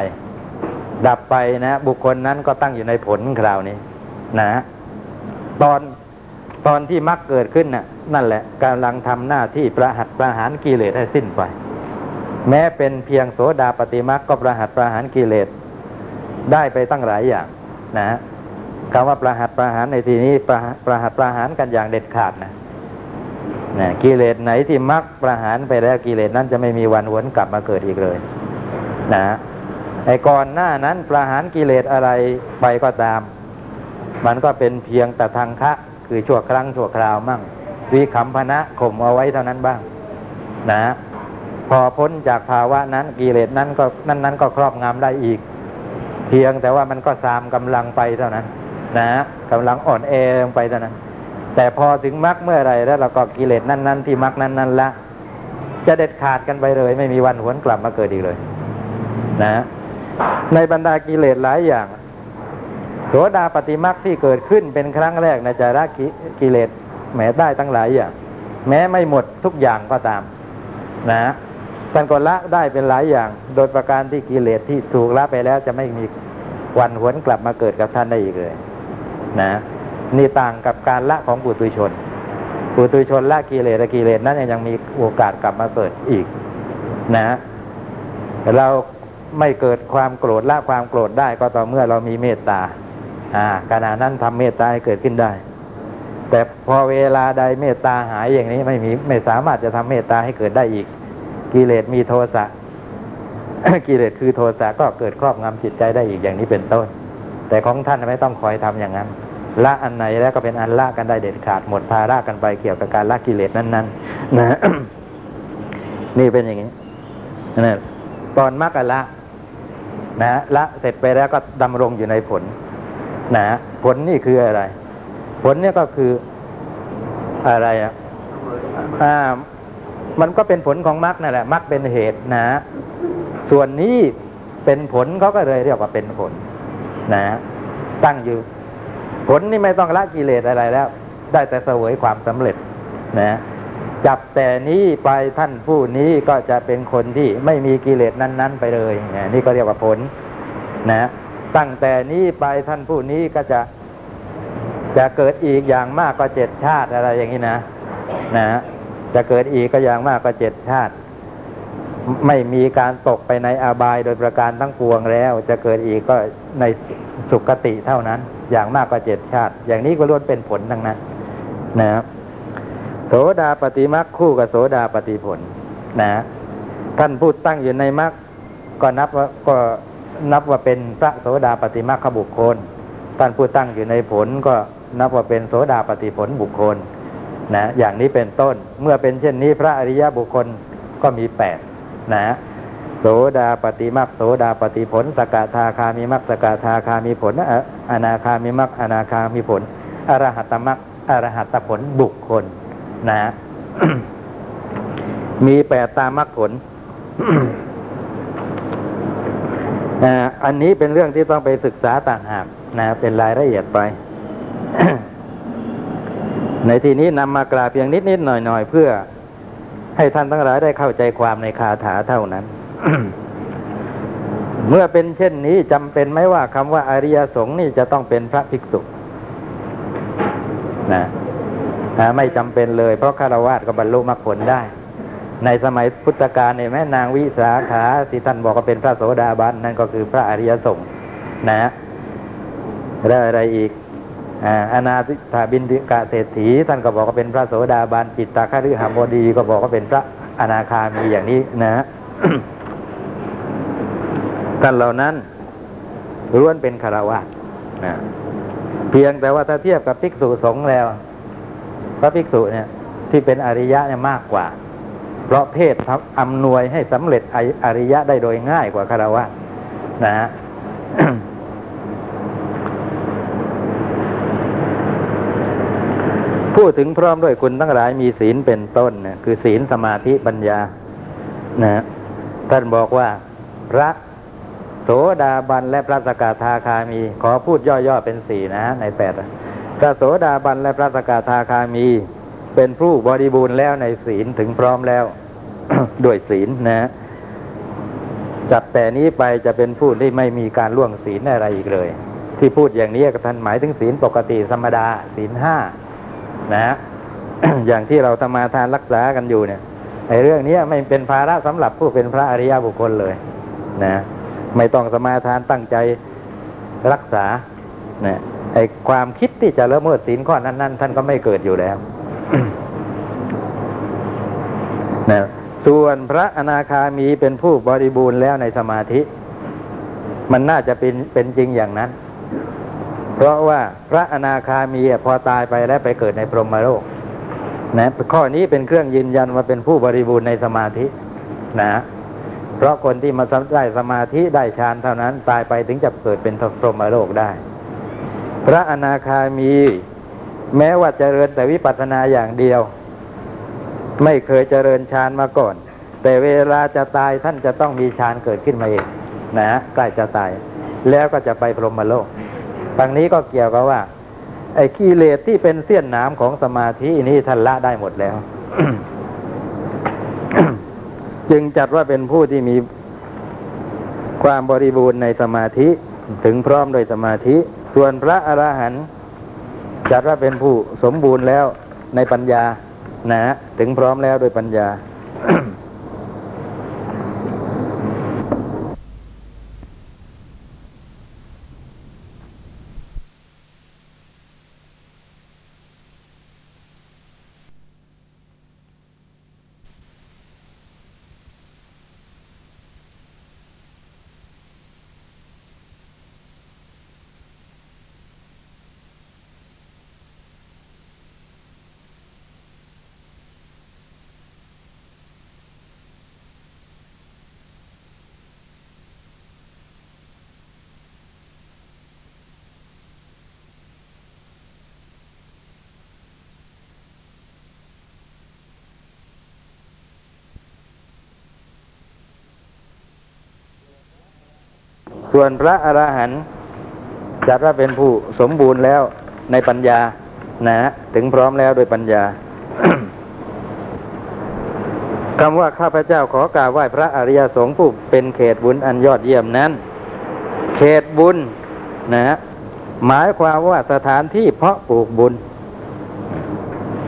ดับไปนะ บุคคลนั้นก็ตั้งอยู่ในผลคราวนี้ นะตอน ตอนที่มรรคเกิดขึ้นน่ะ นั่นแหละกำลังทำหน้าที่ประหัตประหารกิเลสให้สิ้นไป แม้เป็นเพียงโสดาปฏิมรรคก็ประหัตประหารกิเลสได้ไปตั้งหลายอย่างนะคำว่าประหัตประหารในที่นี้ประประหัตประหารกันอย่างเด็ดขาดนะนะกิเลสไหนที่มักประหารไปแล้วกิเลสนั้นจะไม่มีวันวนกลับมาเกิดอีกเลย นะไอ้ก่อนหน้านั้นประหารกิเลสอะไรไปก็ตาม มันก็เป็นเพียงแต่ทางคะ คือชั่วครั้งชั่วคราวมั่งวิคัมพนะข่มเอาไว้เท่านั้นบ้างนะพอพ้นจากภาวะนั้นกิเลสนั้นก็นั้นนั้นก็ครอบงำได้อีก เพียงแต่ว่ามันก็ซามกำลังไปเท่านั้น นะกำลังอ่อนแอลงไปเท่านั้น แต่พอถึงมรรคเมื่อไหรแล้วเราก็กิเลสนั้นๆที่มรรคนั้นๆละ จะเด็ดขาดกันไปเลย ไม่มีวันหวนกลับมาเกิดอีกเลย นะ ในบรรดากิเลสหลายอย่าง โสดาปฏิมรรคที่เกิดขึ้นเป็นครั้งแรกในจาระกิกิเลสแม้ได้ตั้งหลายอย่าง แม้ไม่หมดทุกอย่างก็ตาม นะท่านก็ละได้เป็นหลายอย่าง โดยประการที่กิเลสที่ถูกละไปแล้วจะไม่มีวันหวนกลับมาเกิดกับท่านได้อีกเลย นะนี่ต่างกับการละของปุตุชนปุตุชนละกิเลสกิเลสนั้นยังมีโอกาสกลับมาเกิดอีก นะ เราไม่เกิดความโกรธละความโกรธได้ก็ต่อเมื่อเรามีเมตตา ขณะนั้นทำเมตตาให้เกิดขึ้นได้ แต่พอเวลาใดเมตตาหายอย่างนี้ไม่มีไม่สามารถจะทำเมตตาให้เกิดได้อีก กิเลสมีโทสะกิเลสคือโทสะก็เกิดครอบงำจิตใจได้อีกอย่างนี้เป็นต้น แต่ของท่านไม่ต้องคอยทำอย่างนั้นละอันไหนแล้วก็เป็นอันละกันได้เด็ดขาดหมดภาระกันไปเกี่ยวกับการละกิเลสนั้นๆนะนี่เป็นอย่างนี้นะตอนมรรคละนะละเสร็จไปแล้วก็ดำรงอยู่ในผล นะผลนี่คืออะไร ผลเนี่ยก็คืออะไรอะอ่ามันก็เป็นผลของมรรคนั่นแหละมรรคเป็นเหตุนะ ส่วนนี้เป็นผลเขาก็เลยเรียกว่าเป็นผล นะ ตั้งอยู่ ผลนี่ไม่ต้องละกิเลสอะไรแล้ว ได้แต่เสวยความสำเร็จ นะจับแต่นี้ไปท่านผู้นี้ก็จะเป็นคนที่ไม่มีกิเลสนั้น ๆ ไปเลยนะนี่ก็เรียกว่าผล นะ ตั้งแต่นี้ไปท่านผู้นี้ก็จะจะเกิดอีกอย่างมากก็เจ็ดชาติอะไรอย่างนี้นะนะจะเกิดอีกก็อย่างมากก็เจ็ดชาติ ไม่มีการตกไปในอบายโดยประการทั้งปวงแล้ว จะเกิดอีกก็ในสุคติเท่านั้น อย่างมากก็เจ็ดชาติ อย่างนี้ก็ล้วนเป็นผลทั้งนั้นนะครับโสดาปฏิมักคู่กับโสดาปฏิผลนะท่านพูดตั้งอยู่ในมักก็นับว่าก็ นับว่าเป็นพระโสดาปฏิมักขบุคคล ท่านผู้ตั้งอยู่ในผลก็นับว่าเป็นโสดาปฏิผลบุคคลนะอย่างนี้เป็นต้นเมื่อเป็นเช่นนี้พระอริยบุคคลก็มีแปดนะโสดาปฏิมักโสดาปฏิผล สกทาคามีมักสกทาคามีผลอนาคามีมักอนาคามีผลอรหัตมักอรหัตผลบุคคลนะมีแปดตามมรรคผล อันนี้เป็นเรื่องที่ต้องไปศึกษาต่างหากนะเป็นรายละเอียดไป ในที่นี้นำมากราบเพียงนิดนิดๆหน่อยหน่อยๆเพื่อ ให้ท่านทั้งหลายได้เข้าใจความในคาถาเท่านั้น เมื่อเป็นเช่นนี้จำเป็นไหมว่าคำว่าอริยสงฆ์นี่จะต้องเป็นพระภิกษุนะอ่าไม่จำเป็นเลย เพราะคารวะก็บรรลุมรรคผลได้ ในสมัยพุทธกาลเนี่ยแม่นางวิสาขาที่ท่านบอกว่าเป็นพระโสดาบันนั่นก็คือพระอริยสงฆ์นะฮะแล้วอะไรอีกอานาถาบินิกาเศรษฐี ท่านก็บอกว่าเป็นพระโสดาบันจิตตาคฤหบดีก็บอกว่าเป็นพระอนาคามีอย่างนี้นะท่านเหล่านั้นล้วนเป็นคารวะนะเพียงแต่ว่าถ้าเทียบกับภิกษุสงฆ์แล้ว พระภิกษุเนี่ย ที่เป็นอริยะเนี่ยมากกว่า เพราะเพศทำอำนวยให้สำเร็จอริยะได้โดยง่ายกว่าคารวะนะฮะพูดถึงพร้อมด้วยคุณทั้งหลายมีศีลเป็นต้นเนี่ยคือศีลสมาธิปัญญานะฮะท่านบอกว่า พระโสดาบันและพระสกทาคามี ขอพูดย่อๆเป็นสี่นะในแปดอะพระโสดาบันและพระสกทาคามี เป็นผู้บริบูรณ์แล้วในศีลถึงพร้อมแล้วด้วยศีลนะจับแต่นี้ไปจะเป็นผู้ที่ไม่มีการล่วงศีลอะไรอีกเลย ที่พูดอย่างนี้ก็ท่านหมายถึงศีลปกติธรรมดาศีลห้านะอย่างที่เราทำมาทานรักษากันอยู่เนี่ยไอ้เรื่องนี้ไม่เป็นภาระสำหรับผู้เป็นพระอริยบุคคลเลยนะไม่ต้องสมาทานตั้งใจรักษานะไอ้ความคิดที่จะละเมิดศีลข้อนั้น ๆ ท่านก็ไม่เกิดอยู่แล้ว นะส่วนพระอนาคามีเป็นผู้บริบูรณ์แล้วในสมาธิ มันน่าจะเป็นเป็นจริงอย่างนั้น เพราะว่าพระอนาคามีพอตายไปแล้วไปเกิดในพรหมโลกนะข้อนี้เป็นเครื่องยืนยันว่าเป็นผู้บริบูรณ์ในสมาธินะ เพราะคนที่มาได้สมาธิได้ฌานเท่านั้นตายไปถึงจะเกิดเป็นพรหมโลกได้ พระอนาคามี แม้ว่าเจริญแต่วิปัสสนาอย่างเดียว ไม่เคยเจริญฌานมาก่อน แต่เวลาจะตายท่านจะต้องมีฌานเกิดขึ้นมาเองนะใกล้จะตาย แล้วก็จะไปพรหมโลกทางนี้ก็เกี่ยวกับว่า ไอ้กิเลสที่เป็นเสี้ยนน้ำของสมาธินี้ท่านละได้หมดแล้ว จึงจัดว่าเป็นผู้ที่มีความบริบูรณ์ในสมาธิ ถึงพร้อมโดยสมาธิ ส่วนพระอรหันต์ จัดว่าเป็นผู้สมบูรณ์แล้วในปัญญานะถึงพร้อมแล้วโดยปัญญา ส่วนพระอรหันต์จัดว่าเป็นผู้สมบูรณ์แล้วในปัญญานะถึงพร้อมแล้วโดยปัญญาคำว่าข้าพเจ้าขอกราบไหว้พระอริยสงฆ์ผู้เป็นเขตบุญอันยอดเยี่ยมนั้น เขตบุญนะฮะหมายความว่าสถานที่เพาะปลูกบุญ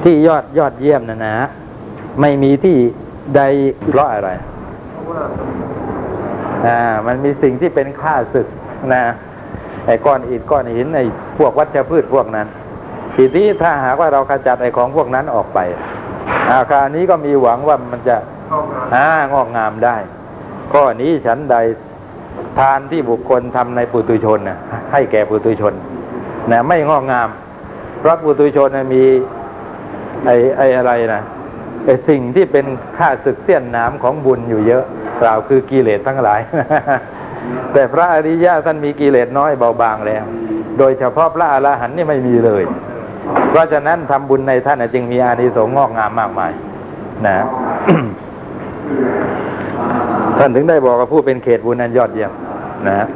ที่ยอดยอดเยี่ยมนะนะ ไม่มีที่ใดเพราะอะไร เพราะว่าอ่ามันมีสิ่งที่เป็นค่าศึกนะไอ้ก้อนอิฐก้อนหินไอ้พวกวัชพืชพวกนั้นทีนี้ถ้าหากว่าเราขจัดไอ้ของพวกนั้นออกไปอาคารนี้ก็มีหวังว่ามันจะเข้างานอ่างอกงามได้ ข้อนี้ฉันใดทานที่บุคคลทำในปุตุชนน่ะให้แก่ปุตุชนนะไม่งอกงาม เพราะปุตุชนน่ะมีไอ้ไอ้อะไรนะไอ้สิ่งที่เป็นค่าศึกเสี้ยนน้ำของบุญอยู่เยอะ กล่าวคือกิเลสทั้งหลาย แต่พระอริยะท่านมีกิเลสน้อยเบาบางแล้ว โดยเฉพาะพระอรหันต์นี่ไม่มีเลย เพราะฉะนั้นทำบุญในท่านจึงมีอานิสงส์งอกงามมากมาย นะท่านถึงได้บอกว่าผู้เป็นเขตบุญนั้นยอดเยี่ยมนะ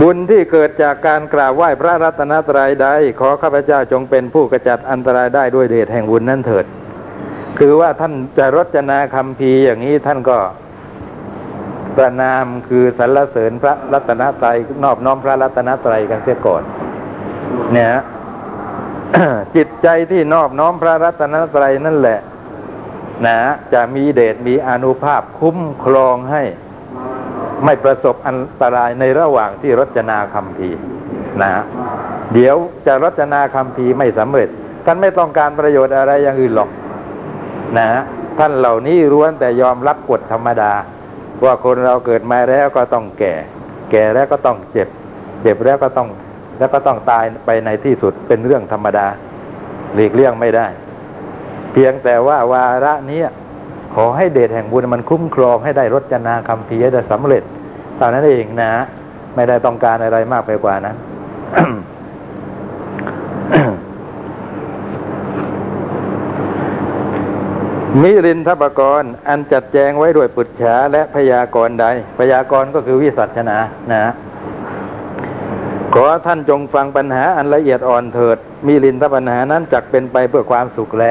บุญที่เกิดจากการกราบไหว้พระรัตนตรัยใดขอข้าพเจ้าจงเป็นผู้กระจัดอันตรายได้ด้วยเดชแห่งบุญนั้นเถิด คือว่าท่านจะรจนาคำพีอย่างนี้ท่านก็ประนามคือสรรเสริญพระรัตนตรัยนอบน้อมพระรัตนตรัยกันเสียก่อน เนี่ยฮะจิตใจที่นอบน้อมพระรัตนตรัยนั่นแหละ นะ จะมีเดชมีอนุภาพคุ้มครองให้ไม่ประสบอันตรายในระหว่างที่รจนาคำพีนะ เดี๋ยวจะรจนาคำพีไม่สำเร็จท่านไม่ต้องการประโยชน์อะไรอย่างอื่นหรอก นะ ท่านเหล่านี้ร้วนแต่ยอมรับกฎธรรมดา ว่าคนเราเกิดมาแล้วก็ต้องแก่ แก่แล้วก็ต้องเจ็บ เจ็บแล้วก็ต้องแล้วก็ต้องตายไปในที่สุดเป็นเรื่องธรรมดา หลีกเลี่ยงไม่ได้ เพียงแต่ว่าวาระนี้ขอให้เดชแห่งบุญมันคุ้มครองให้ได้รจนาคำพีร์ให้ได้สำเร็จเท่านั้นเองนะ ไม่ได้ต้องการอะไรมากไปกว่านั้น มิรินทปกรณ์อันจัดแจงไว้ด้วยปุจฉาและพยากรณ์ใด พยากรณ์ก็คือวิสัชนานะขอท่านจงฟังปัญหาอันละเอียดอ่อนเถิด มิรินทปัญหานั้นจักเป็นไปเพื่อความสุขแล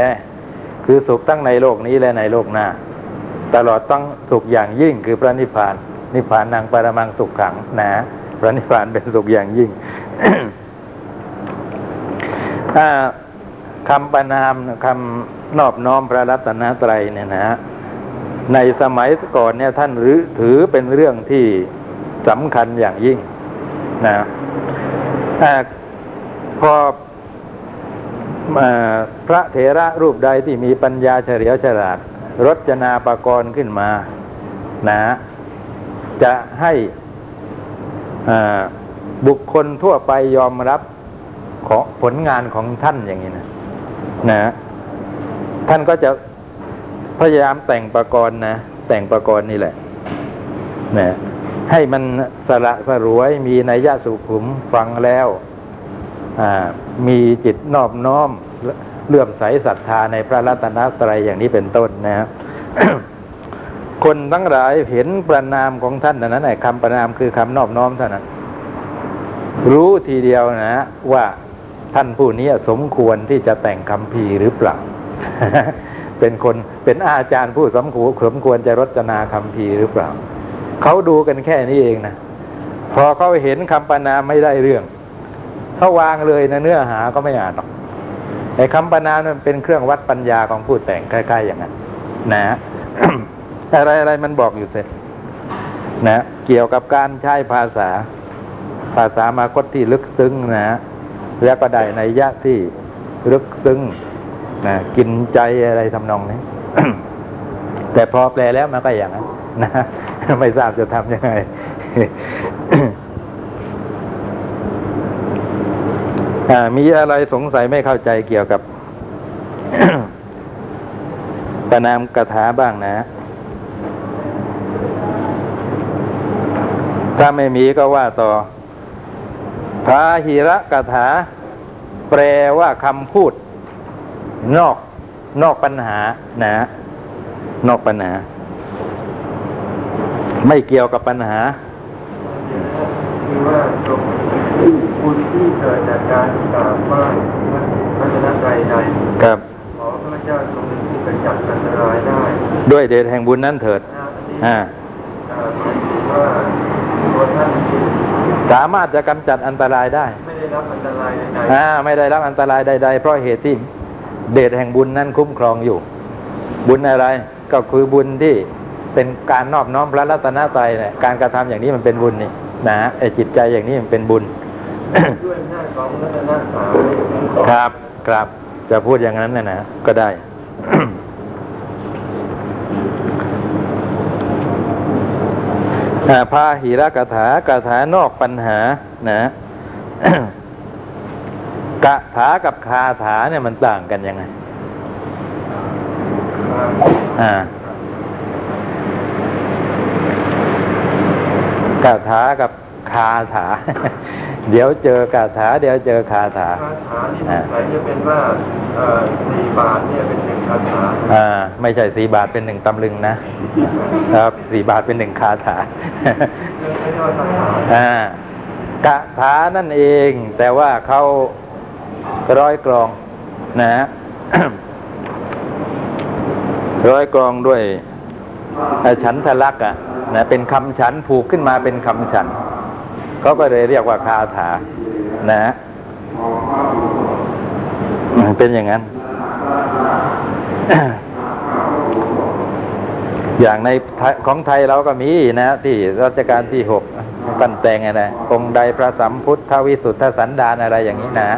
คือสุขทั้งในโลกนี้และในโลกหน้า ตลอดต้องสุขอย่างยิ่งคือพระนิพพาน นิพพานนางปรมังสุขขังนะพระนิพพานเป็นสุขอย่างยิ่งถ้าคำประนามคำ นอบน้อมพระรัตนตรัยเนี่ยนะฮะในสมัยก่อนเนี่ยท่านรือถือเป็นเรื่องที่สำคัญอย่างยิ่งนะพอพระเถระรูปใดที่มีปัญญาเฉลียวฉลาดรจนาปกรณ์ขึ้นมา นะ จะให้บุคคลทั่วไปยอมรับของผลงานของท่านอย่างนี้นะ นะ ท่านก็จะพยายามแต่งประกรณ์นะ แต่งประกรณ์นี่แหละนะให้มันสละสรวยมีนัยยะสุขุมฟังแล้วมีจิตนอบน้อมเลื่อมใสศรัทธาในพระรัตนตรัยอย่างนี้เป็นต้นนะครับคนทั้งหลายเห็นประนามของท่านนั้นไอ้คำประนามคือคำนอบน้อมเท่านั้นรู้ทีเดียวนะ ว่าท่านผู้นี้สมควรที่จะแต่งคำพีหรือเปล่า เป็นคนเป็นอาจารย์ผู้สมควรสมควรจะรจนาคำพีหรือเปล่า เขาดูกันแค่นี้เองนะ พอเขาเห็นคำปนามไม่ได้เรื่องเขาวางเลยนะเนื้อหาก็ไม่อ่านหรอกไอ้คำปนามมันเป็นเครื่องวัดปัญญาของผู้แต่งใกล้ๆอย่างนั้น นะอะไรอะไรมันบอกอยู่เสร็จนะเกี่ยวกับการใช้ภาษา ภาษามากฏที่ลึกซึ้งนะแล้วก็ได้ในยะที่ลึกซึ้ง นะกินใจอะไรทำนองนี้แต่พอแปลแล้วมันก็อย่างนั้นนะไม่ทราบจะทำยังไงมีอะไรสงสัยไม่เข้าใจเกี่ยวกับประนามกถาบ้างนะ ถ้าไม่มีก็ว่าต่อพาหิระกถา แปลว่าคำพูด นอกนอกปัญหานะนอกปัญหา ไม่เกี่ยวกับปัญหาคือว่าตรงคุณที่เกิดจากการกราบไหว้พระชนะใจใดครับขอพระเจ้าทรงเป็นที่กระจัดอันตรายได้ ด้วยเดชแห่งบุญนั้นเถิดนะอันนี้อ่าเอ่อหมายถึงว่าตัวท่านที่สามารถจะกำจัดอันตรายได้ ไม่ได้รับอันตรายใดอ่าไม่ได้รับอันตรายใดๆเพราะเหตุที่ เดชแห่งบุญนั้นคุ้มครองอยู่ บุญอะไรก็คือบุญที่เป็นการนอบน้อมพระรัตนตรัยเนี่ยการกระทำอย่างนี้มันเป็นบุญนี่นะไอ้จิตใจอย่างนี้มันเป็นบุญๆด้วยหน้าจของรัตนสาวคุ้มครองครับครับจะพูดอย่างนั้นนะนะก็ได้อ่าพาหิรกถากถานอกปัญหานะ กถากับคาถาเนี่ยมันต่างกันยังไงอ่ากถากับคาถา เดี๋ยวเจอกถา เดี๋ยวเจอคาถาคาถานี่สงสัยจะเป็นว่าเอ่อสี่บาทเนี่ยเป็นหนึ่งคาถาอ่าไม่ใช่สี่บาทเป็นหนึ่งตำลึงนะครับสี่บาทเป็นหนึ่งคาถาไม่ใช่ว่าคาถาอ่ากะถานั่นเอง แต่ว่าเขา ร้อยกรองนะฮะร้อยกรองด้วยฉันทะลักอะนะเป็นคำฉันผูกขึ้นมาเป็นคำฉันเขาก็เลยเรียกว่าคาถา นะฮะเป็นอย่างนั้น อย่างในของไทยเราก็มีนะ ที่รัชกาลที่หกปั้นแต่งไงนะองค์ใดพระสัมพุทธวิสุทธสันดานอะไรอย่างนี้นะ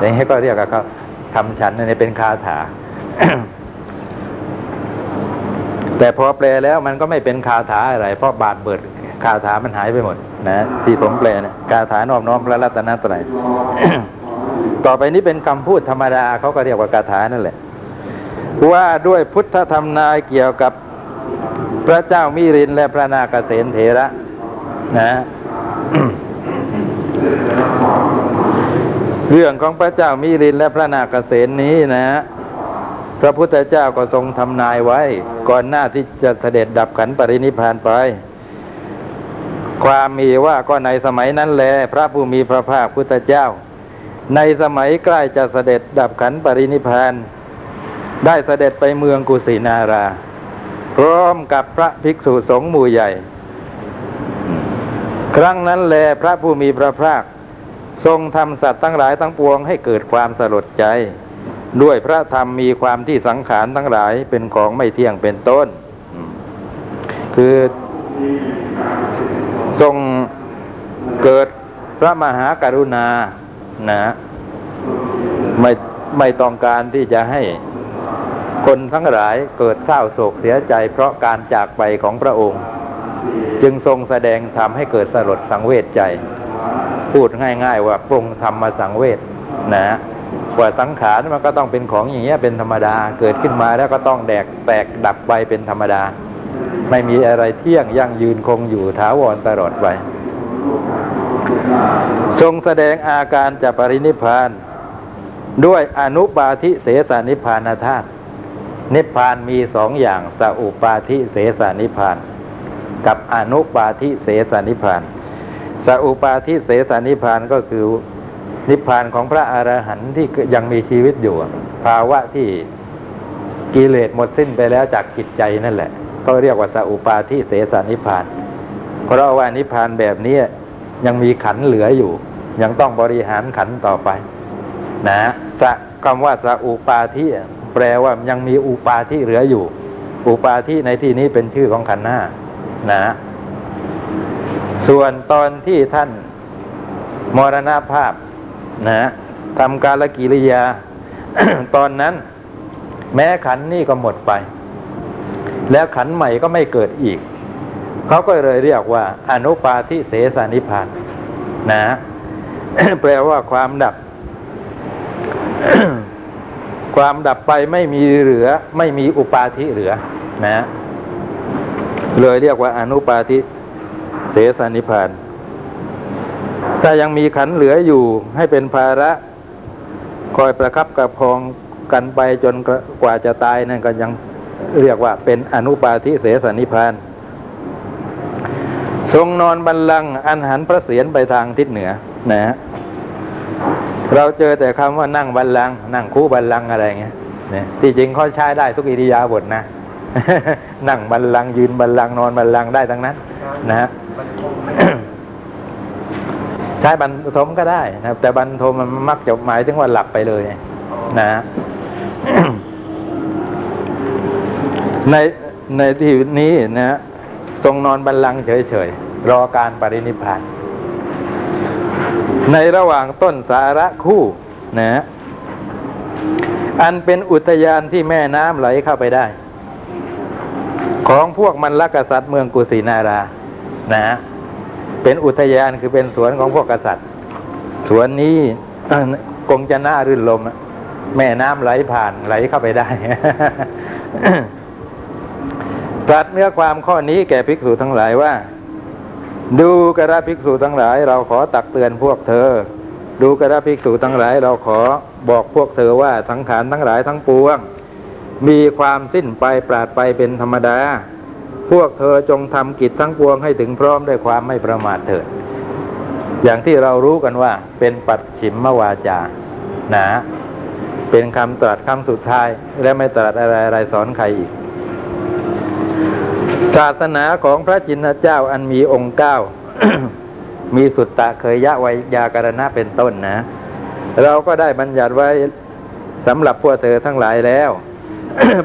อย่างนี้ก็เรียกว่าเขาทำฉันนี่เป็นคาถา แต่พอแปลแล้วมันก็ไม่เป็นคาถาอะไร เพราะบาดเบิดคาถามันหายไปหมด นะที่ผมแปลนะคาถานอบน้อมพระรัตนตรัยต่อไปนี้เป็นคำพูดธรรมดาเขาก็เรียกว่าคาถานั่นแหละ ว่าด้วยพุทธธรรมนายเกี่ยวกับพระเจ้ามิรินและพระนาคเษนเถระ นะ เรื่องของพระเจ้ามิรินและพระนาคเษนนี้นะ พระพุทธเจ้าก็ทรงทำนายไว้ ก่อนหน้าที่จะเสด็จดับขันปรินิพานไป ความมีว่าก็ในสมัยนั้นแล พระผู้มีพระภาคพุทธเจ้า ในสมัยใกล้จะเสด็จดับขันปรินิพพาน ได้เสด็จไปเมืองกุสินารา พร้อมกับพระภิกษุสงฆ์หมู่ใหญ่ ครั้งนั้นแลพระผู้มีพระภาค ทรงทำสัตว์ทั้งหลายทั้งปวงให้เกิดความสลดใจ ด้วยพระธรรมมีความที่สังขารทั้งหลายเป็นของไม่เที่ยงเป็นต้น คือทรงเกิดพระมหากรุณานะไม่ไม่ต้องการที่จะให้คนทั้งหลายเกิดเศร้าโศกเสียใจ เพราะการจากไปของพระองค์ จึงทรงแสดงทำให้เกิดสลดสังเวชใจ พูดง่ายๆ ว่าพระองค์ทำมาสังเวชนะ ว่าสังขารมันก็ต้องเป็นของอย่างเงี้ยเป็นธรรมดา เกิดขึ้นมาแล้วก็ต้องแดกแตกดับไปเป็นธรรมดา ไม่มีอะไรเที่ยงยั่งยืนคงอยู่ถาวรตลอดไปทรงแสดงอาการจะปรินิพาน ด้วยอนุปาทิเสสนิพานธาตุนิพพานมีสองอย่างสอุปาทิเสสนิพาน กับอนุปาทิเสสนิพพาน สอุปาทิเสสนิพานก็คือนิพพานของพระอรหันต์ที่ยังมีชีวิตอยู่ ภาวะที่กิเลสหมดสิ้นไปแล้วจากจิตใจนั่นแหละ ก็เรียกว่าสอุปาทิเสสนิพาน เพราะว่านิพานแบบนี้ยังมีขันเหลืออยู่ ยังต้องบริหารขันต่อไป นะสะคำว่าสอุปาทิแปลว่ายังมีอุปาทิเหลืออยู่ อุปาทิในที่นี้เป็นชื่อของขันหน้านะ ส่วนตอนที่ท่านมรณภาพนะทำการละกิริยา ตอนนั้น แม้ขันนี่ก็หมดไป แล้วขันใหม่ก็ไม่เกิดอีก เขาก็เลยเรียกว่า อนุปาทิเสสนิพพานนะแปลว่าความดับ ความดับไปไม่มีเหลือ ไม่มีอุปาทิเหลือ นะ เลยเรียกว่าอนุปาทิ เสสนิพาน ถ้ายังมีขันเหลืออยู่ให้เป็นภาระคอยประคับประคองกันไปจนกว่าจะตายนั่นก็ยังเรียกว่าเป็นอนุปาทิเสสนิพาน ทรงนอนบัลลังก์อันหันพระเศียรไปทางทิศเหนือนะฮะเราเจอแต่คำว่านั่งบัลลังก์นั่งคู่บัลลังก์อะไรเงี้ยนี่ที่จริงเขาใช้ได้ทุกอิริยาบถนะ นั่งบัลลังก์ยืนบัลลังก์นอนบัลลังก์ได้ทั้งนั้น นะฮะ ใช้บรรทมก็ได้นะครับ แต่บรรทมมันมักจะหมายถึงว่าหลับไปเลยนะฮะในในที่นี้นะฮะทรงนอนบัลลังก์เฉยๆ รอการปรินิพพานในระหว่างต้นสาระคู่นะฮะอันเป็นอุทยานที่แม่น้ำไหลเข้าไปได้ ของพวกมันลกษัตริย์เมืองกุสินารา นะ เป็นอุทยานคือเป็นสวนของพวกกษัตริย์ สวนนี้เอ่อคงจะน่ารื่นลม แม่น้ำไหลผ่านไหลเข้าไปได้ตรัสเนื้อความข้อนี้แก่ภิกษุทั้งหลายว่า ดูกระภิกษุทั้งหลาย เราขอตักเตือนพวกเธอ ดูกระภิกษุทั้งหลาย เราขอบอกพวกเธอว่าสังขารทั้งหลายทั้งปวง มีความสิ้นไปปราดไปเป็นธรรมดา พวกเธอจงทำกิจทั้งปวงให้ถึงพร้อมด้วยความไม่ประมาทเถิด อย่างที่เรารู้กันว่า เป็นปัดฉิมมวาจานะเป็นคำตรัสคำสุดท้าย และไม่ตรัสอะไรอะไรสอนใครอีก ศาสนาของพระจินเจ้าอันมีองค์เก้า มีสุตตะเคยยะไวยาการณะเป็นต้นนะ เราก็ได้บัญญัติไว้สำหรับพวกเธอทั้งหลายแล้ว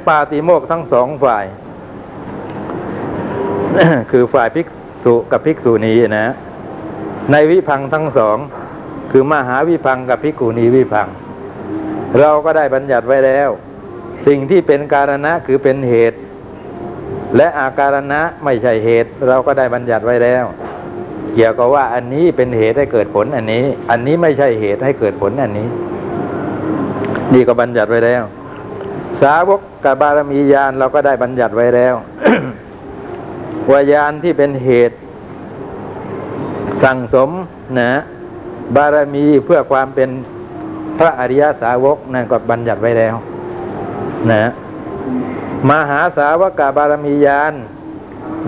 ปาติโมกข์ทั้งสองฝ่าย คือฝ่ายภิกษุกับภิกษุณีนะ ในวิพังทั้งสอง คือมหาวิพังกับภิกขุณีวิพัง เราก็ได้บัญญัติไว้แล้ว สิ่งที่เป็นการณะคือเป็นเหตุ และอาการณะไม่ใช่เหตุ เราก็ได้บัญญัติไว้แล้ว เกี่ยวกับว่าอันนี้เป็นเหตุให้เกิดผลอันนี้ อันนี้ไม่ใช่เหตุให้เกิดผลอันนี้ นี่ก็บัญญัติไว้แล้ว สาวกกับบารมีญาณเราก็ได้บัญญัติไว้แล้ว วายานที่เป็นเหตุ สั่งสมนะบารมีเพื่อความเป็นพระอริยสาวกนั่นก็บัญญัติไว้แล้ว นะมหาสาวกบารมีญาณ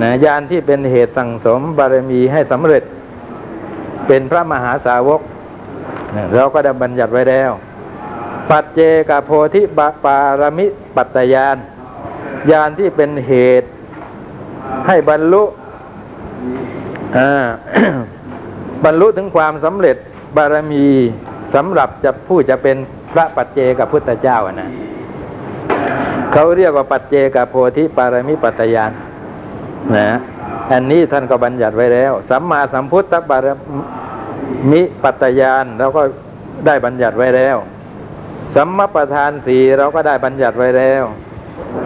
นะญาณที่เป็นเหตุสั่งสมบารมีให้สำเร็จ เป็นพระมหาสาวกนะเราก็ได้บัญญัติไว้แล้ว ปัจเจกโพธิบาปารมิปัตตยานญาณที่เป็นเหตุ ให้บรรลุบรรลุถึงความสำเร็จบารมีสำหรับจะผู้จะเป็นพระปัจเจกับพุทธเจ้านะเขาเรียกว่าปัจเจกับโพธิปารมิปัตยานนะอันนี้ท่านก็บัญญัติไว้แล้วสัมมาสัมพุทธปารมิปัตยานเราก็ได้บัญญัติไว้แล้วสัมมาประธานสีเราก็ได้บัญญัติไว้แล้ว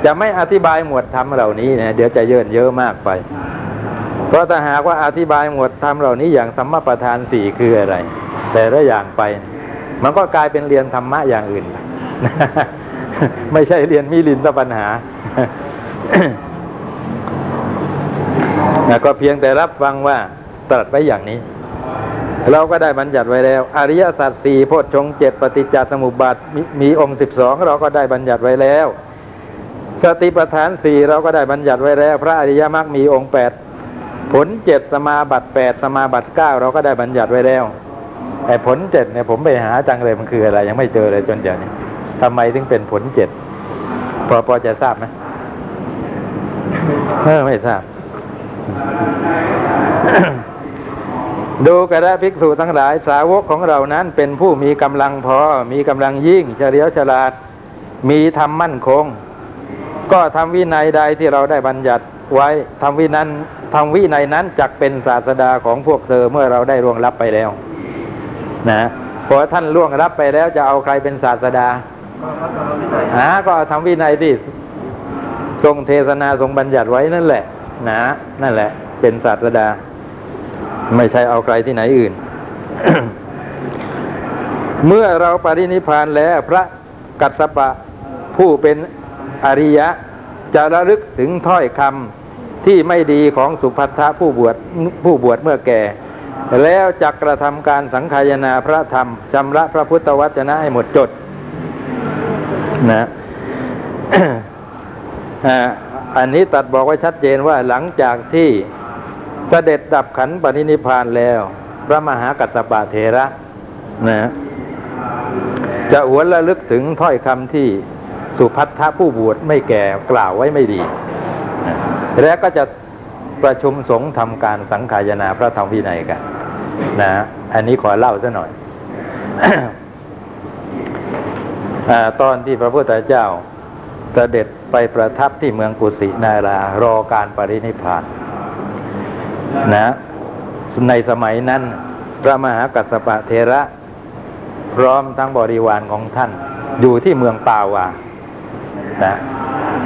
จะไม่อธิบายหมวดธรรมเหล่านี้นะเดี๋ยวจะเยินเยอะมากไป เพราะถ้าหากว่าอธิบายหมวดธรรมเหล่านี้อย่างสัมมาประธานสี่คืออะไร แต่ละอย่างไป มันก็กลายเป็นเรียนธรรมะอย่างอื่น ไม่ใช่เรียนมิลินตปัญหาก็เพียงแต่รับฟังว่าตรัสไว้อย่างนี้เราก็ได้บัญญัติไว้แล้ว อริยสัจสี่โพชฌงเจ็ดปฏิจจสมุปบาทมมีองค์สิบสองเราก็ได้บัญญัติไว้แล้ว สติปัฏฐานสี่เราก็ได้บัญญัติไว้แล้ว พระอริยมรรคมีองค์แปดผลเจ็ดสมาบัติแปดสมาบัติเก้าเราก็ได้บัญญัติไว้แล้วแต่ผลเจ็ดเนี่ยผมไปหาจังเลยมันคืออะไร ยังไม่เจอเลยจนเดี๋ยวนี้ทำไมถึงเป็นผลเจ็ดพอพอจะทราบไหมเออไม่ทราบ ดูกระภิกษุทั้งหลายสาวกของเรานั้นเป็นผู้มีกำลังพอ มีกำลังยิ่งเฉลียวฉลาด มีธรรมมั่นคง ก็ทำวินัยใดที่เราได้บัญญัติไว้ทำวินั้นทำวินัยนั้นจักเป็นศาสดาของพวกเธอเมื่อเราได้ร่วงรับไปแล้ว นะพอท่านล่วงรับไปแล้วจะเอาใครเป็นศาสดาหาก็ทำวินัยที่ทรงเทศนาทรงบัญญัติไว้นั่นแหละ นะ นั่นแหละ เป็นศาสดา ไม่ใช่เอาใครที่ไหนอื่น เมื่อเราปรินิพพานแล้วพระกัสสปะผู้เป็น อริยะ จะระลึกถึงถ้อยคำที่ไม่ดีของสุภัททะผู้บวชผู้บวชเมื่อแก่ แล้วจักระทำการสังขายนาพระธรรมชำระพระพุทธวจนะให้หมดจดนะอันนี้ตัดบอกไว้ชัดเจนว่าหลังจากที่เสด็จดับขันปรินิพพานแล้ว พระมหากัสสปะเทระนะจะหวนระลึกถึงถ้อยคำที่ สุพัทธะผู้บวชไม่แก่กล่าวไว้ไม่ดี แล้วก็จะประชุมสงฆ์ทำการสังขายนาพระธรรมวินัยกันนะอันนี้ขอเล่าซะหน่อยอตอนที่พระพุทธเจ้าเสด็จไปประทับที่เมืองกุสินารารอการปรินิพพานนะในสมัยนั้น พระมหากัสสปะเทระ พร้อมทั้งบริวารของท่าน อยู่ที่เมืองปาวา นะ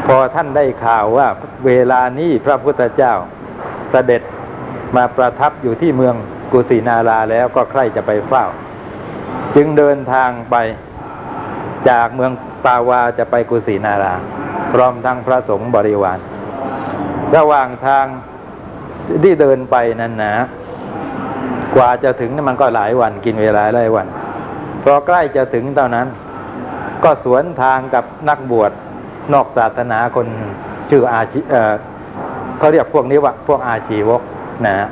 พอท่านได้ข่าวว่าเวลานี้พระพุทธเจ้าเสด็จมาประทับอยู่ที่เมืองกุสินาราแล้วก็ใคร่จะไปเฝ้า จึงเดินทางไปจากเมืองปาวาจะไปกุสินารา พร้อมทั้งพระสงฆ์บริวาร ระหว่างทางที่เดินไปนั้นนะ กว่าจะถึงนี่มันก็หลายวันกินเวลาหลายวันพอใกล้จะถึงเท่านั้น ก็สวนทางกับนักบวช นอกศาสนาคนชื่ออาชีเออเขาเรียกพวกนี้ว่าพวกอาชีวกนะฮะ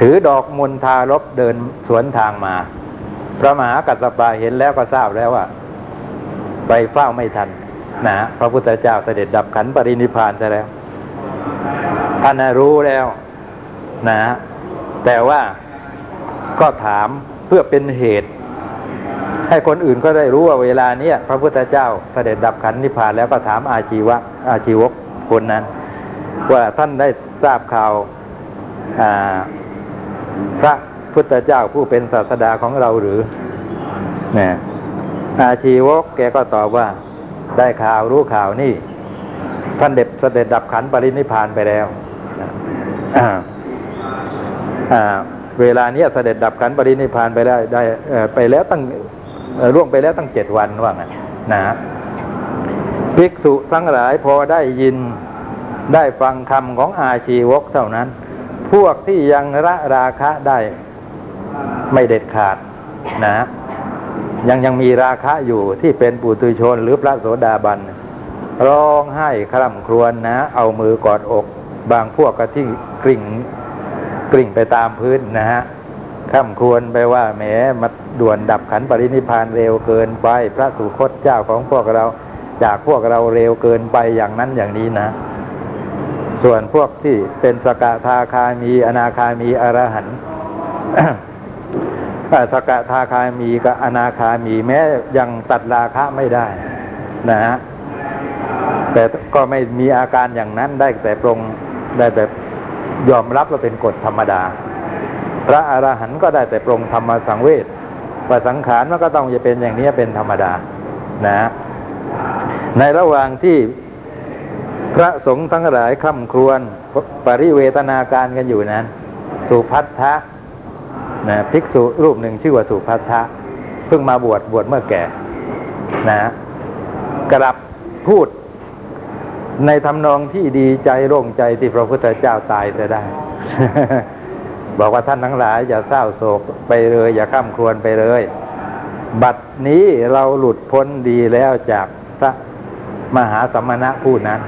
ถือดอกมณฑารบเดินสวนทางมา พระมหากัสสปะเห็นแล้วก็ทราบแล้วว่า ไปเฝ้าไม่ทันนะพระพุทธเจ้าเสด็จดับขันปรินิพพานซะแล้ว ท่านรู้แล้วนะฮะแต่ว่าก็ถามเพื่อเป็นเหตุ ให้คนอื่นก็ได้รู้ว่าเวลาเนี้ยพระพุทธเจ้าเสด็จดับขันธ์นิพพานแล้วก็ถามอาชีวะอาชีวกคนนั้น ว่าท่านได้ทราบข่าวาพระพุทธเจ้าผู้เป็นศาสดาของเราหรือเนี่ยอาชีวกแกก็ตอบว่า ได้ข่าวรู้ข่าวนี่ ท่านเด็ดเสด็จดับขันธ์ปรินิพพานไปแล้วเวลาเนี้ยเสด็จดับขันธ์ปรินิพพานไปได้ได้ไปแล้วตั้ง เอ่วงไปแล้วตั้งเจ็ดวันว่างั้นนะภิกษุทั้งหลายพอได้ยินได้ฟังคำของอาชีวกเท่านั้น พวกที่ยังละราคะได้ไม่เด็ดขาดนะ ยังยังมีราคะอยู่ที่เป็นปุถุชนหรือพระโสดาบันร้องไห้คร่ำครวญนะ เอามือกอดอก บางพวกก็ที่กริ่งกริ่งไปตามพื้นนะฮะคร่ำครวญไปว่าแหมมา ด่วนดับขันปรินิพานเร็วเกินไป พระสุคตเจ้าของพวกเราจากพวกเราเร็วเกินไปอย่างนั้นอย่างนี้นะ ส่วนพวกที่เป็นสกทาคามี อนาคามีอรหันต์สกทาคามีกับอนาคามีแม้ยังตัดราคะไม่ได้นะฮะแต่ก็ไม่มีอาการอย่างนั้นได้แต่ปรงได้แต่ยอมรับว่าเป็นกฎธรรมดา พระอรหันต์ก็ได้แต่ปรงธรรมสังเวช ว่าสังขารมันก็ต้องจะเป็นอย่างนี้เป็นธรรมดานะในระหว่างที่พระสงฆ์ทั้งหลายคร่ำครวญปริเวทนาการกันอยู่นั้น สุพัทธะนะภิกษุรูปหนึ่งชื่อว่าสุพัทธะเพิ่งมาบวชบวชเมื่อแก่ นะกลับพูดในทำนองที่ดีใจโล่งใจที่พระพุทธเจ้าตายจะได้ บอกว่าท่านทั้งหลาย อย่าเศร้าโศกไปเลย อย่าข้ามครวญไปเลย บัดนี้เราหลุดพ้นดีแล้วจากพระมหาสมณะผู้นั้น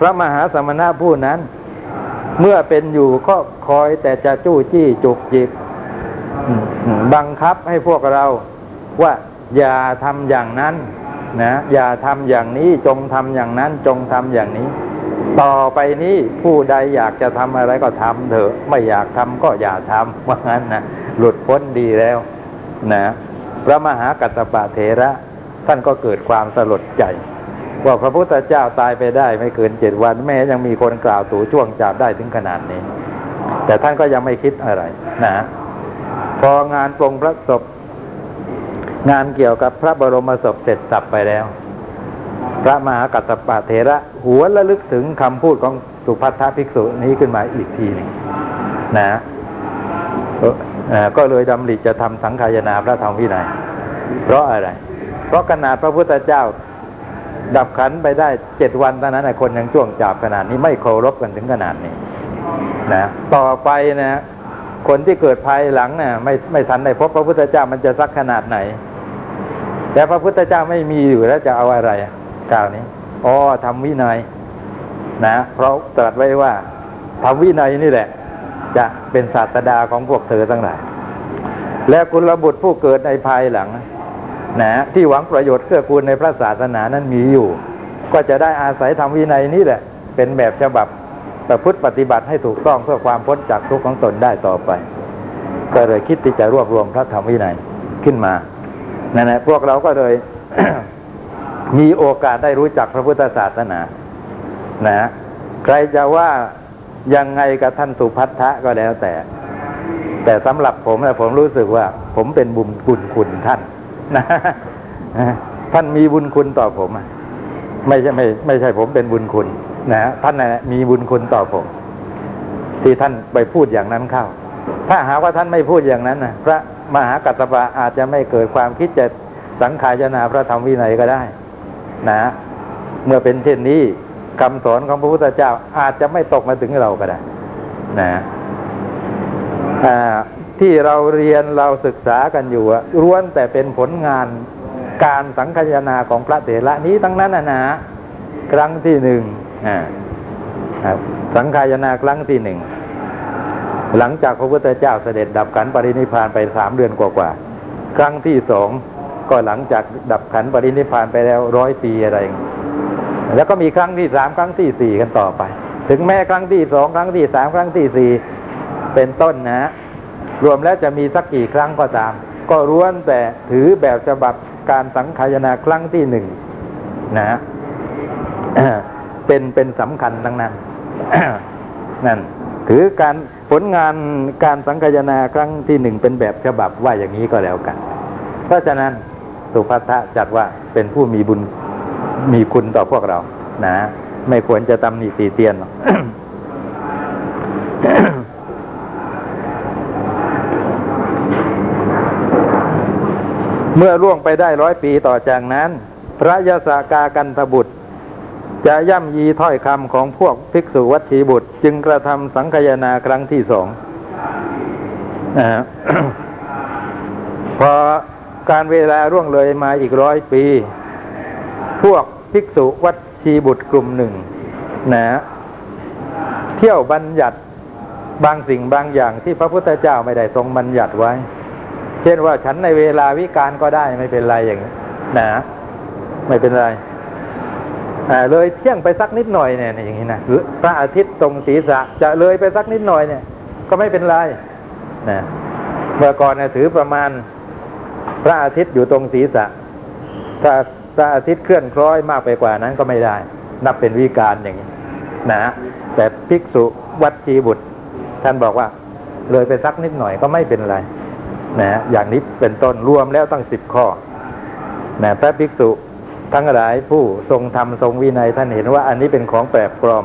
พระมหาสมณะผู้นั้น เมื่อเป็นอยู่ก็คอยแต่จะจู้จี้จุกจิกบังคับให้พวกเราว่าอย่าทำอย่างนั้นนะอย่าทำอย่างนี้จงทำอย่างนั้นจงทำอย่างนี้ ต่อไปนี้ผู้ใดอยากจะทำอะไรก็ทำเถอะ ไม่อยากทำก็อย่าทำว่างั้นนะหลุดพ้นดีแล้วนะพระมหากัสปะเถระท่านก็เกิดความสลดใจว่าพระพุทธเจ้าตายไปได้ไม่เกินเจ็ดวัน แม้ยังมีคนกล่าวตู่ช่วงจาบได้ถึงขนาดนี้ แต่ท่านก็ยังไม่คิดอะไรนะพองานปรงพระศพงานเกี่ยวกับพระบรมศพเสร็จสับไปแล้ว พระมหากัสปะเถระหัวระลึกถึงคำพูดของสุภัททภิกษุนี้ขึ้นมาอีกทีหนึ่งนะก็เลยดำริจะทำสังขายนาพระธรรมวินัยเพราะอะไร เพราะขนาดพระพุทธเจ้า ดับขันไปได้เจ็ดวันเท่านั้นคนยังจ้วงจับขนาดนี้ไม่เคารพกันถึงขนาดนี้นะต่อไปนะคนที่เกิดภายหลังนี่ยไม่ไม่ทันได้พบพระพุทธเจ้ามันจะสักขนาดไหน แต่พระพุทธเจ้าไม่มีอยู่แล้วจะเอาอะไร กล่าวนี้อ๋อทำวินัยนะ เพราะตรัสไว้ว่าทำวินัยนี่แหละ จะเป็นศาสดาของพวกเธอทั้งหลาย และกุลบุตรผู้เกิดในภายหลัง นะ ที่หวังประโยชน์เกื้อกูลในพระศาสนานั้นมีอยู่ ก็จะได้อาศัยทำวินัยนี่แหละ เป็นแบบฉบับประพฤติปฏิบัติให้ถูกต้องเพื่อความพ้นจากทุกข์ของตนได้ต่อไป ก็เลยคิดที่จะรวบรวมพระธรรมวินัยขึ้นมานั่นแหละพวกเราก็เลย มีโอกาสได้รู้จักพระพุทธศาสนา นะ ใครจะว่ายังไงกับท่านสุพัทธะก็แล้วแต่ แต่สำหรับผมนะผมรู้สึกว่า ผมเป็นบุญบุญคุณท่านนะท่านมีบุญคุณต่อผมไม่ใช่ไม่ไม่ใช่ผมเป็นบุญคุณนะท่านนะมีบุญคุณต่อผม ที่ท่านไปพูดอย่างนั้นเข้า ถ้าหากว่าท่านไม่พูดอย่างนั้นนะพระมหากัสสปะอาจจะไม่เกิดความคิดจะสังขายนาพระธรรมวินัยก็ได้ นะเมื่อเป็นเช่นนี้คำสอนของพระพุทธเจ้าอาจจะไม่ตกมาถึงเราก็ได้นะที่เราเรียนเราศึกษากันอยู่อะล้วนแต่เป็นผลงานการสังคายนาของพระเถระนี้ทั้งนั้นนะนะครั้งที่หนึ่งสังคายนาครั้งที่หนึ่งหลังจากพระพุทธเจ้าเสด็จดับขันปรินิพานไปสามเดือนกว่าๆครั้งที่สอง ก็หลังจากดับขันปรินิพานไปแล้วร้อยปีอะไรอย่างนี้แล้วก็มีครั้งที่สามครั้งที่สี่กันต่อไป ถึงแม้ครั้งที่สองครั้งที่สามครั้งที่สี่เป็นต้นนะรวมแล้วจะมีสักกี่ครั้งก็ตาม ก็ร้วนแต่ถือแบบฉบับการสังขายนาครั้งที่หนึ่งนะเป็นเป็นสำคัญทั้งนั้นนั่นถือการผลงานการสังคายนาครั้งที่หนึ่งเป็นแบบฉบับว่าอย่างนี้ก็แล้วกัน เพราะฉะนั้น สุภัทะจัดว่าเป็นผู้มีบุญมีคุณต่อพวกเรา นะ ไม่ควรจะตำหนิตีเตียนหรอกเมื่อล่วงไปได้ร้อยปีต่อจากนั้น พระยาสากากันทบุตร จะย่ำยีถ้อยคำของพวกภิกษุวัตถีบุตร จึงกระทำสังคยนาครั้งที่สองนะฮะพอ การเวลาร่วงเลยมาอีกร้อยปี พวกภิกษุวัตถีบุตรกลุ่มหนึ่งนะเที่ยวบัญญัติบางสิ่งบางอย่างที่พระพุทธเจ้าไม่ได้ทรงบัญญัติไว้ เช่นว่าฉันในเวลาวิการก็ได้ไม่เป็นไรอย่างนี้นะไม่เป็นไรเลยเที่ยงไปสักนิดหน่อยเนี่ยอย่างนี้นะพระอาทิตย์ตรงศีรษะจะเลยไปสักนิดหน่อยเนี่ย ก็ไม่เป็นไรนะเมื่อก่อนเนี่ยถือประมาณ พระอาทิตย์อยู่ตรงศีรษะ ถ้าพระอาทิตย์เคลื่อนคล้อยมากไปกว่านั้นก็ไม่ได้ นับเป็นวิการอย่างนี้นะแต่ภิกษุวัดชีบุตร ท่านบอกว่า เลยไปสักนิดหน่อยก็ไม่เป็นไรนะอย่างนี้เป็นต้นรวมแล้วตั้งสิบข้อนะพระภิกษุทั้งหลายผู้ทรงธรรมทรงวินัยท่านเห็นว่าอันนี้เป็นของแปลกปลอม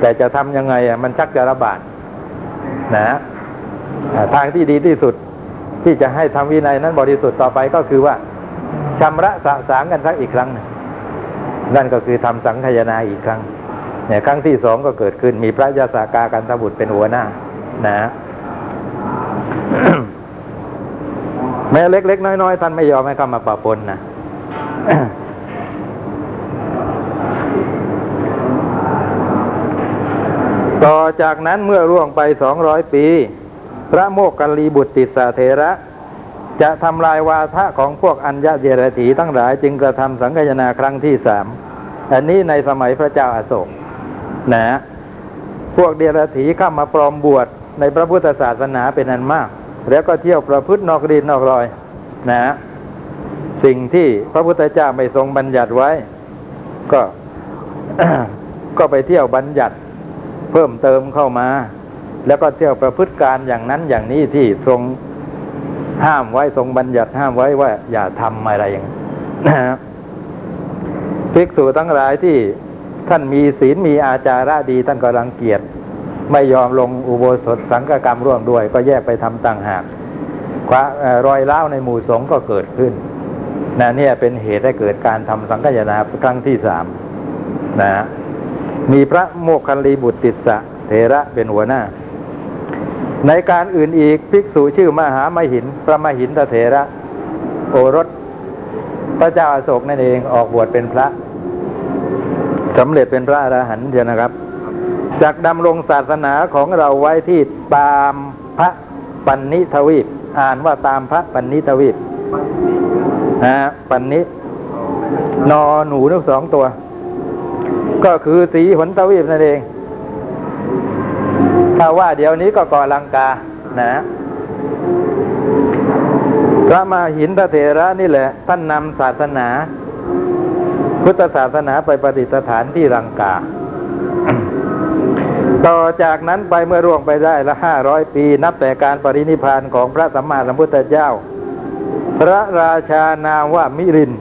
แต่จะทำยังไงอะมันชักจะระบาดนะทางที่ดีที่สุด ที่จะให้ทำวินัยนั้นบริสุทธิ์ต่อไปก็คือว่าชำระสะสางกันสักอีกครั้งนั่นก็คือทำสังขยาอีกครั้งเนี่ยครั้งที่สองก็เกิดขึ้นมีพระยาสากากันสบุตรเป็นหัวหน้า นะ แม้เล็ก ๆ น้อย ๆ ท่านไม่ยอมให้เข้ามาปะปนนะต่อจากนั้นเมื่อร่วงไปสองร้อยปี พระโมกขัลลีบุตรติสาเถระ จะทำลายวาทะของพวกอัญญาเดรถีทั้งหลายจึงกระทำสังฆยนาครั้งที่สามอันนี้ในสมัยพระเจ้าอาโศกนะพวกเดรถีเข้ามาปลอมบวชในพระพุทธศาสนาเป็นอันมาก แล้วก็เที่ยวประพฤตินอกรีนนอกรอยนะสิ่งที่พระพุทธเจ้าไม่ทรงบัญญัติไว้ ก็ก็ไปเที่ยวบัญญัติ เพิ่มเติมเข้ามา แล้วก็เที่ยวประพฤติการอย่างนั้นอย่างนี้ที่ทรงห้ามไว้ทรงบัญญัติห้ามไว้ว่า อย่าทำอะไรอย่างนะภิกษุทั้งหลายที่ท่านมีศีลมีอาจาระดีท่านก็รังเกียจไม่ยอมลงอุโบสถสังฆกรรมร่วมด้วย ก็แยกไปทำต่างหากความเอ่อรอยร้าในหมู่สงฆ์ก็เกิดขึ้นนะเนี่ยเป็นเหตุให้เกิดการทำสังฆยนาครั้งที่สามนะฮะมีพระโมคคัลลีบุตรติสสะเถระเป็นหัวหน้า ในการอื่นอีกภิกษุชื่อมหามหิน พระมหินทเถระ โอรส พระเจ้าอาโศกนั่นเองออกบวชเป็นพระสำเร็จเป็นพระอรหันต์เดียวนะครับจากดำรงศาสนาของเราไว้ที่ตามพระปันนิทวีป อ่านว่าตามพระปันนิทวีปนะฮะปันนินอหนูทั้งสองตัว ก็คือสีหนทวีปนั่นเอง ถ้าว่าเดี๋ยวนี้ก็ก่อลังกา นะพระมาหินทเถระนี่แหละ ท่านนำศาสนา พุทธศาสนาไปประดิษฐานที่ลังกา ต่อจากนั้นไปเมื่อร่วงไปได้ละห้าร้อยปี นับแต่การปรินิพพานของพระสัมมาสัมพุทธเจ้า พระราชานามว่ามิริน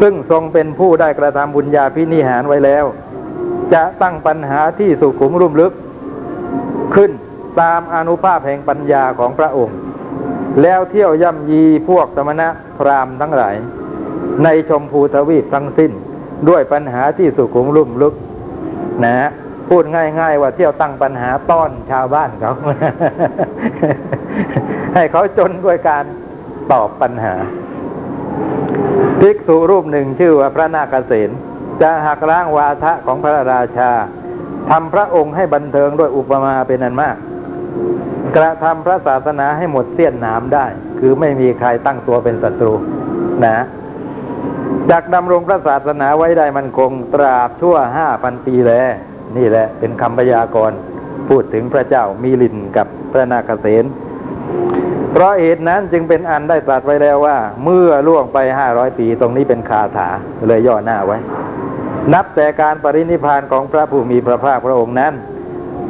ซึ่งทรงเป็นผู้ได้กระทำบุญญาพินิหารไว้แล้ว จะตั้งปัญหาที่สุขุมรุ่มลึก ขึ้นตามอนุภาพแห่งปัญญาของพระองค์ แล้วเที่ยวย่ำยีพวกสมณะพราหมณ์ทั้งหลาย ในชมพูทวีปทั้งสิ้น ด้วยปัญหาที่สุขุมรุ่มลึก นะฮะพูดง่าย ๆ ว่าเที่ยวตั้งปัญหาต้อนชาวบ้านเขา ให้เขาจนด้วยการตอบปัญหาภิกษุรูปหนึ่งชื่อว่าพระนาคเษนจะหักล้างวาทะของพระราชา ทำพระองค์ให้บันเทิงด้วยอุปมาเป็นอันมาก กระทำพระศาสนาให้หมดเสี้ยนหนามได้ คือไม่มีใครตั้งตัวเป็นศัตรูนะจากดำรงพระศาสนาไว้ได้มันคงตราบชั่วห้าพันปีแล นี่แหละเป็นคำพยากรณ์พูดถึงพระเจ้ามีลินกับพระนาคเษนเพราะเหตุนั้นจึงเป็นอันได้ตรัสไว้แล้วว่า เมื่อล่วงไปห้าร้อยปีตรงนี้เป็นคาถาเลยย่อหน้าไว้ นับแต่การปรินิพานของพระผู้มีพระภาคพระองค์นั้น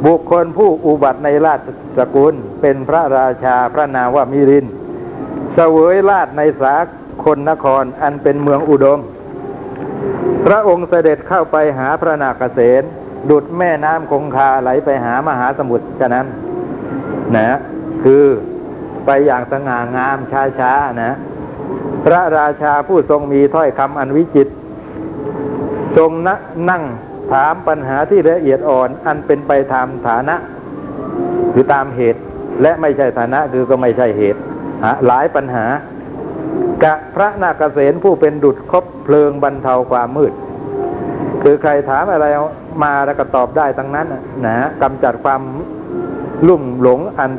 บุคคลผู้อุบัติในราชสกุลเป็นพระราชาพระนามว่ามิรินเสวยราชในสาคนนครอันเป็นเมืองอุดม พระองค์เสด็จเข้าไปหาพระนาคเษนดุดแม่น้ำคงคาไหลไปหามหาสมุทรฉะนั้นนะคือไปอย่างสง่างามช้าๆนะ พระราชาผู้ทรงมีถ้อยคำอันวิจิตร ทรงนนั่งถามปัญหาที่ละเอียดอ่อน อันเป็นไปตามฐานะ คือตามเหตุ และไม่ใช่ฐานะคือก็ไม่ใช่เหตุหหลายปัญหากะพระนาคเษนผู้เป็นดุจคบเพลิงบรรเทาความมืด คือใครถามอะไรมาแล้วก็ตอบได้ทั้งนั้นนะฮะกำจัดความลุ่มหลงอัน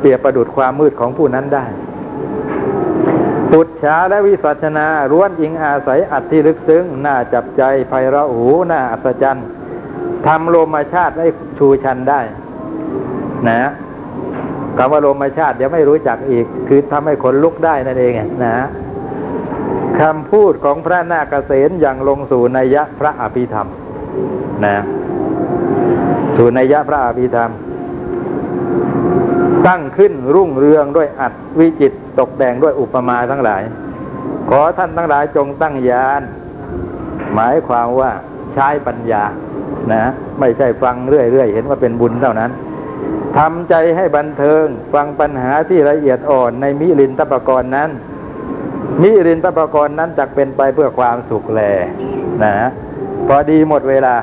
เปรียบประดุดความมืดของผู้นั้นได้ ปุจฉาและวิสัชนาร้วนอิงอาศัยอัตที่ลึกซึ้งน่าจับใจไพเราะหูน่าอัศจรรย์ทำโลมาชาติให้ชูชันได้ นะคำว่าโลมาชาติเดี๋ยวไม่รู้จักอีก คือทำให้ขนลุกได้นั่นเองนะคำพูดของพระนาคเษนอย่างลงสู่นัยยะพระอภิธรรม นะ สู่นัยยะพระอภิธรรม ตั้งขึ้นรุ่งเรืองด้วยอัดวิจิตตกแต่งด้วยอุปมาทั้งหลาย ขอท่านทั้งหลายจงตั้งยาน หมายความว่าใช้ปัญญานะไม่ใช่ฟังเรื่อยๆ เห็นว่าเป็นบุญเท่านั้นทำใจให้บันเทิง ฟังปัญหาที่ละเอียดอ่อนในมิลินตปกรณ์นั้น มิรินตปกรณ์นั้นจักเป็นไปเพื่อความสุขแลนะพอดีหมดเวลา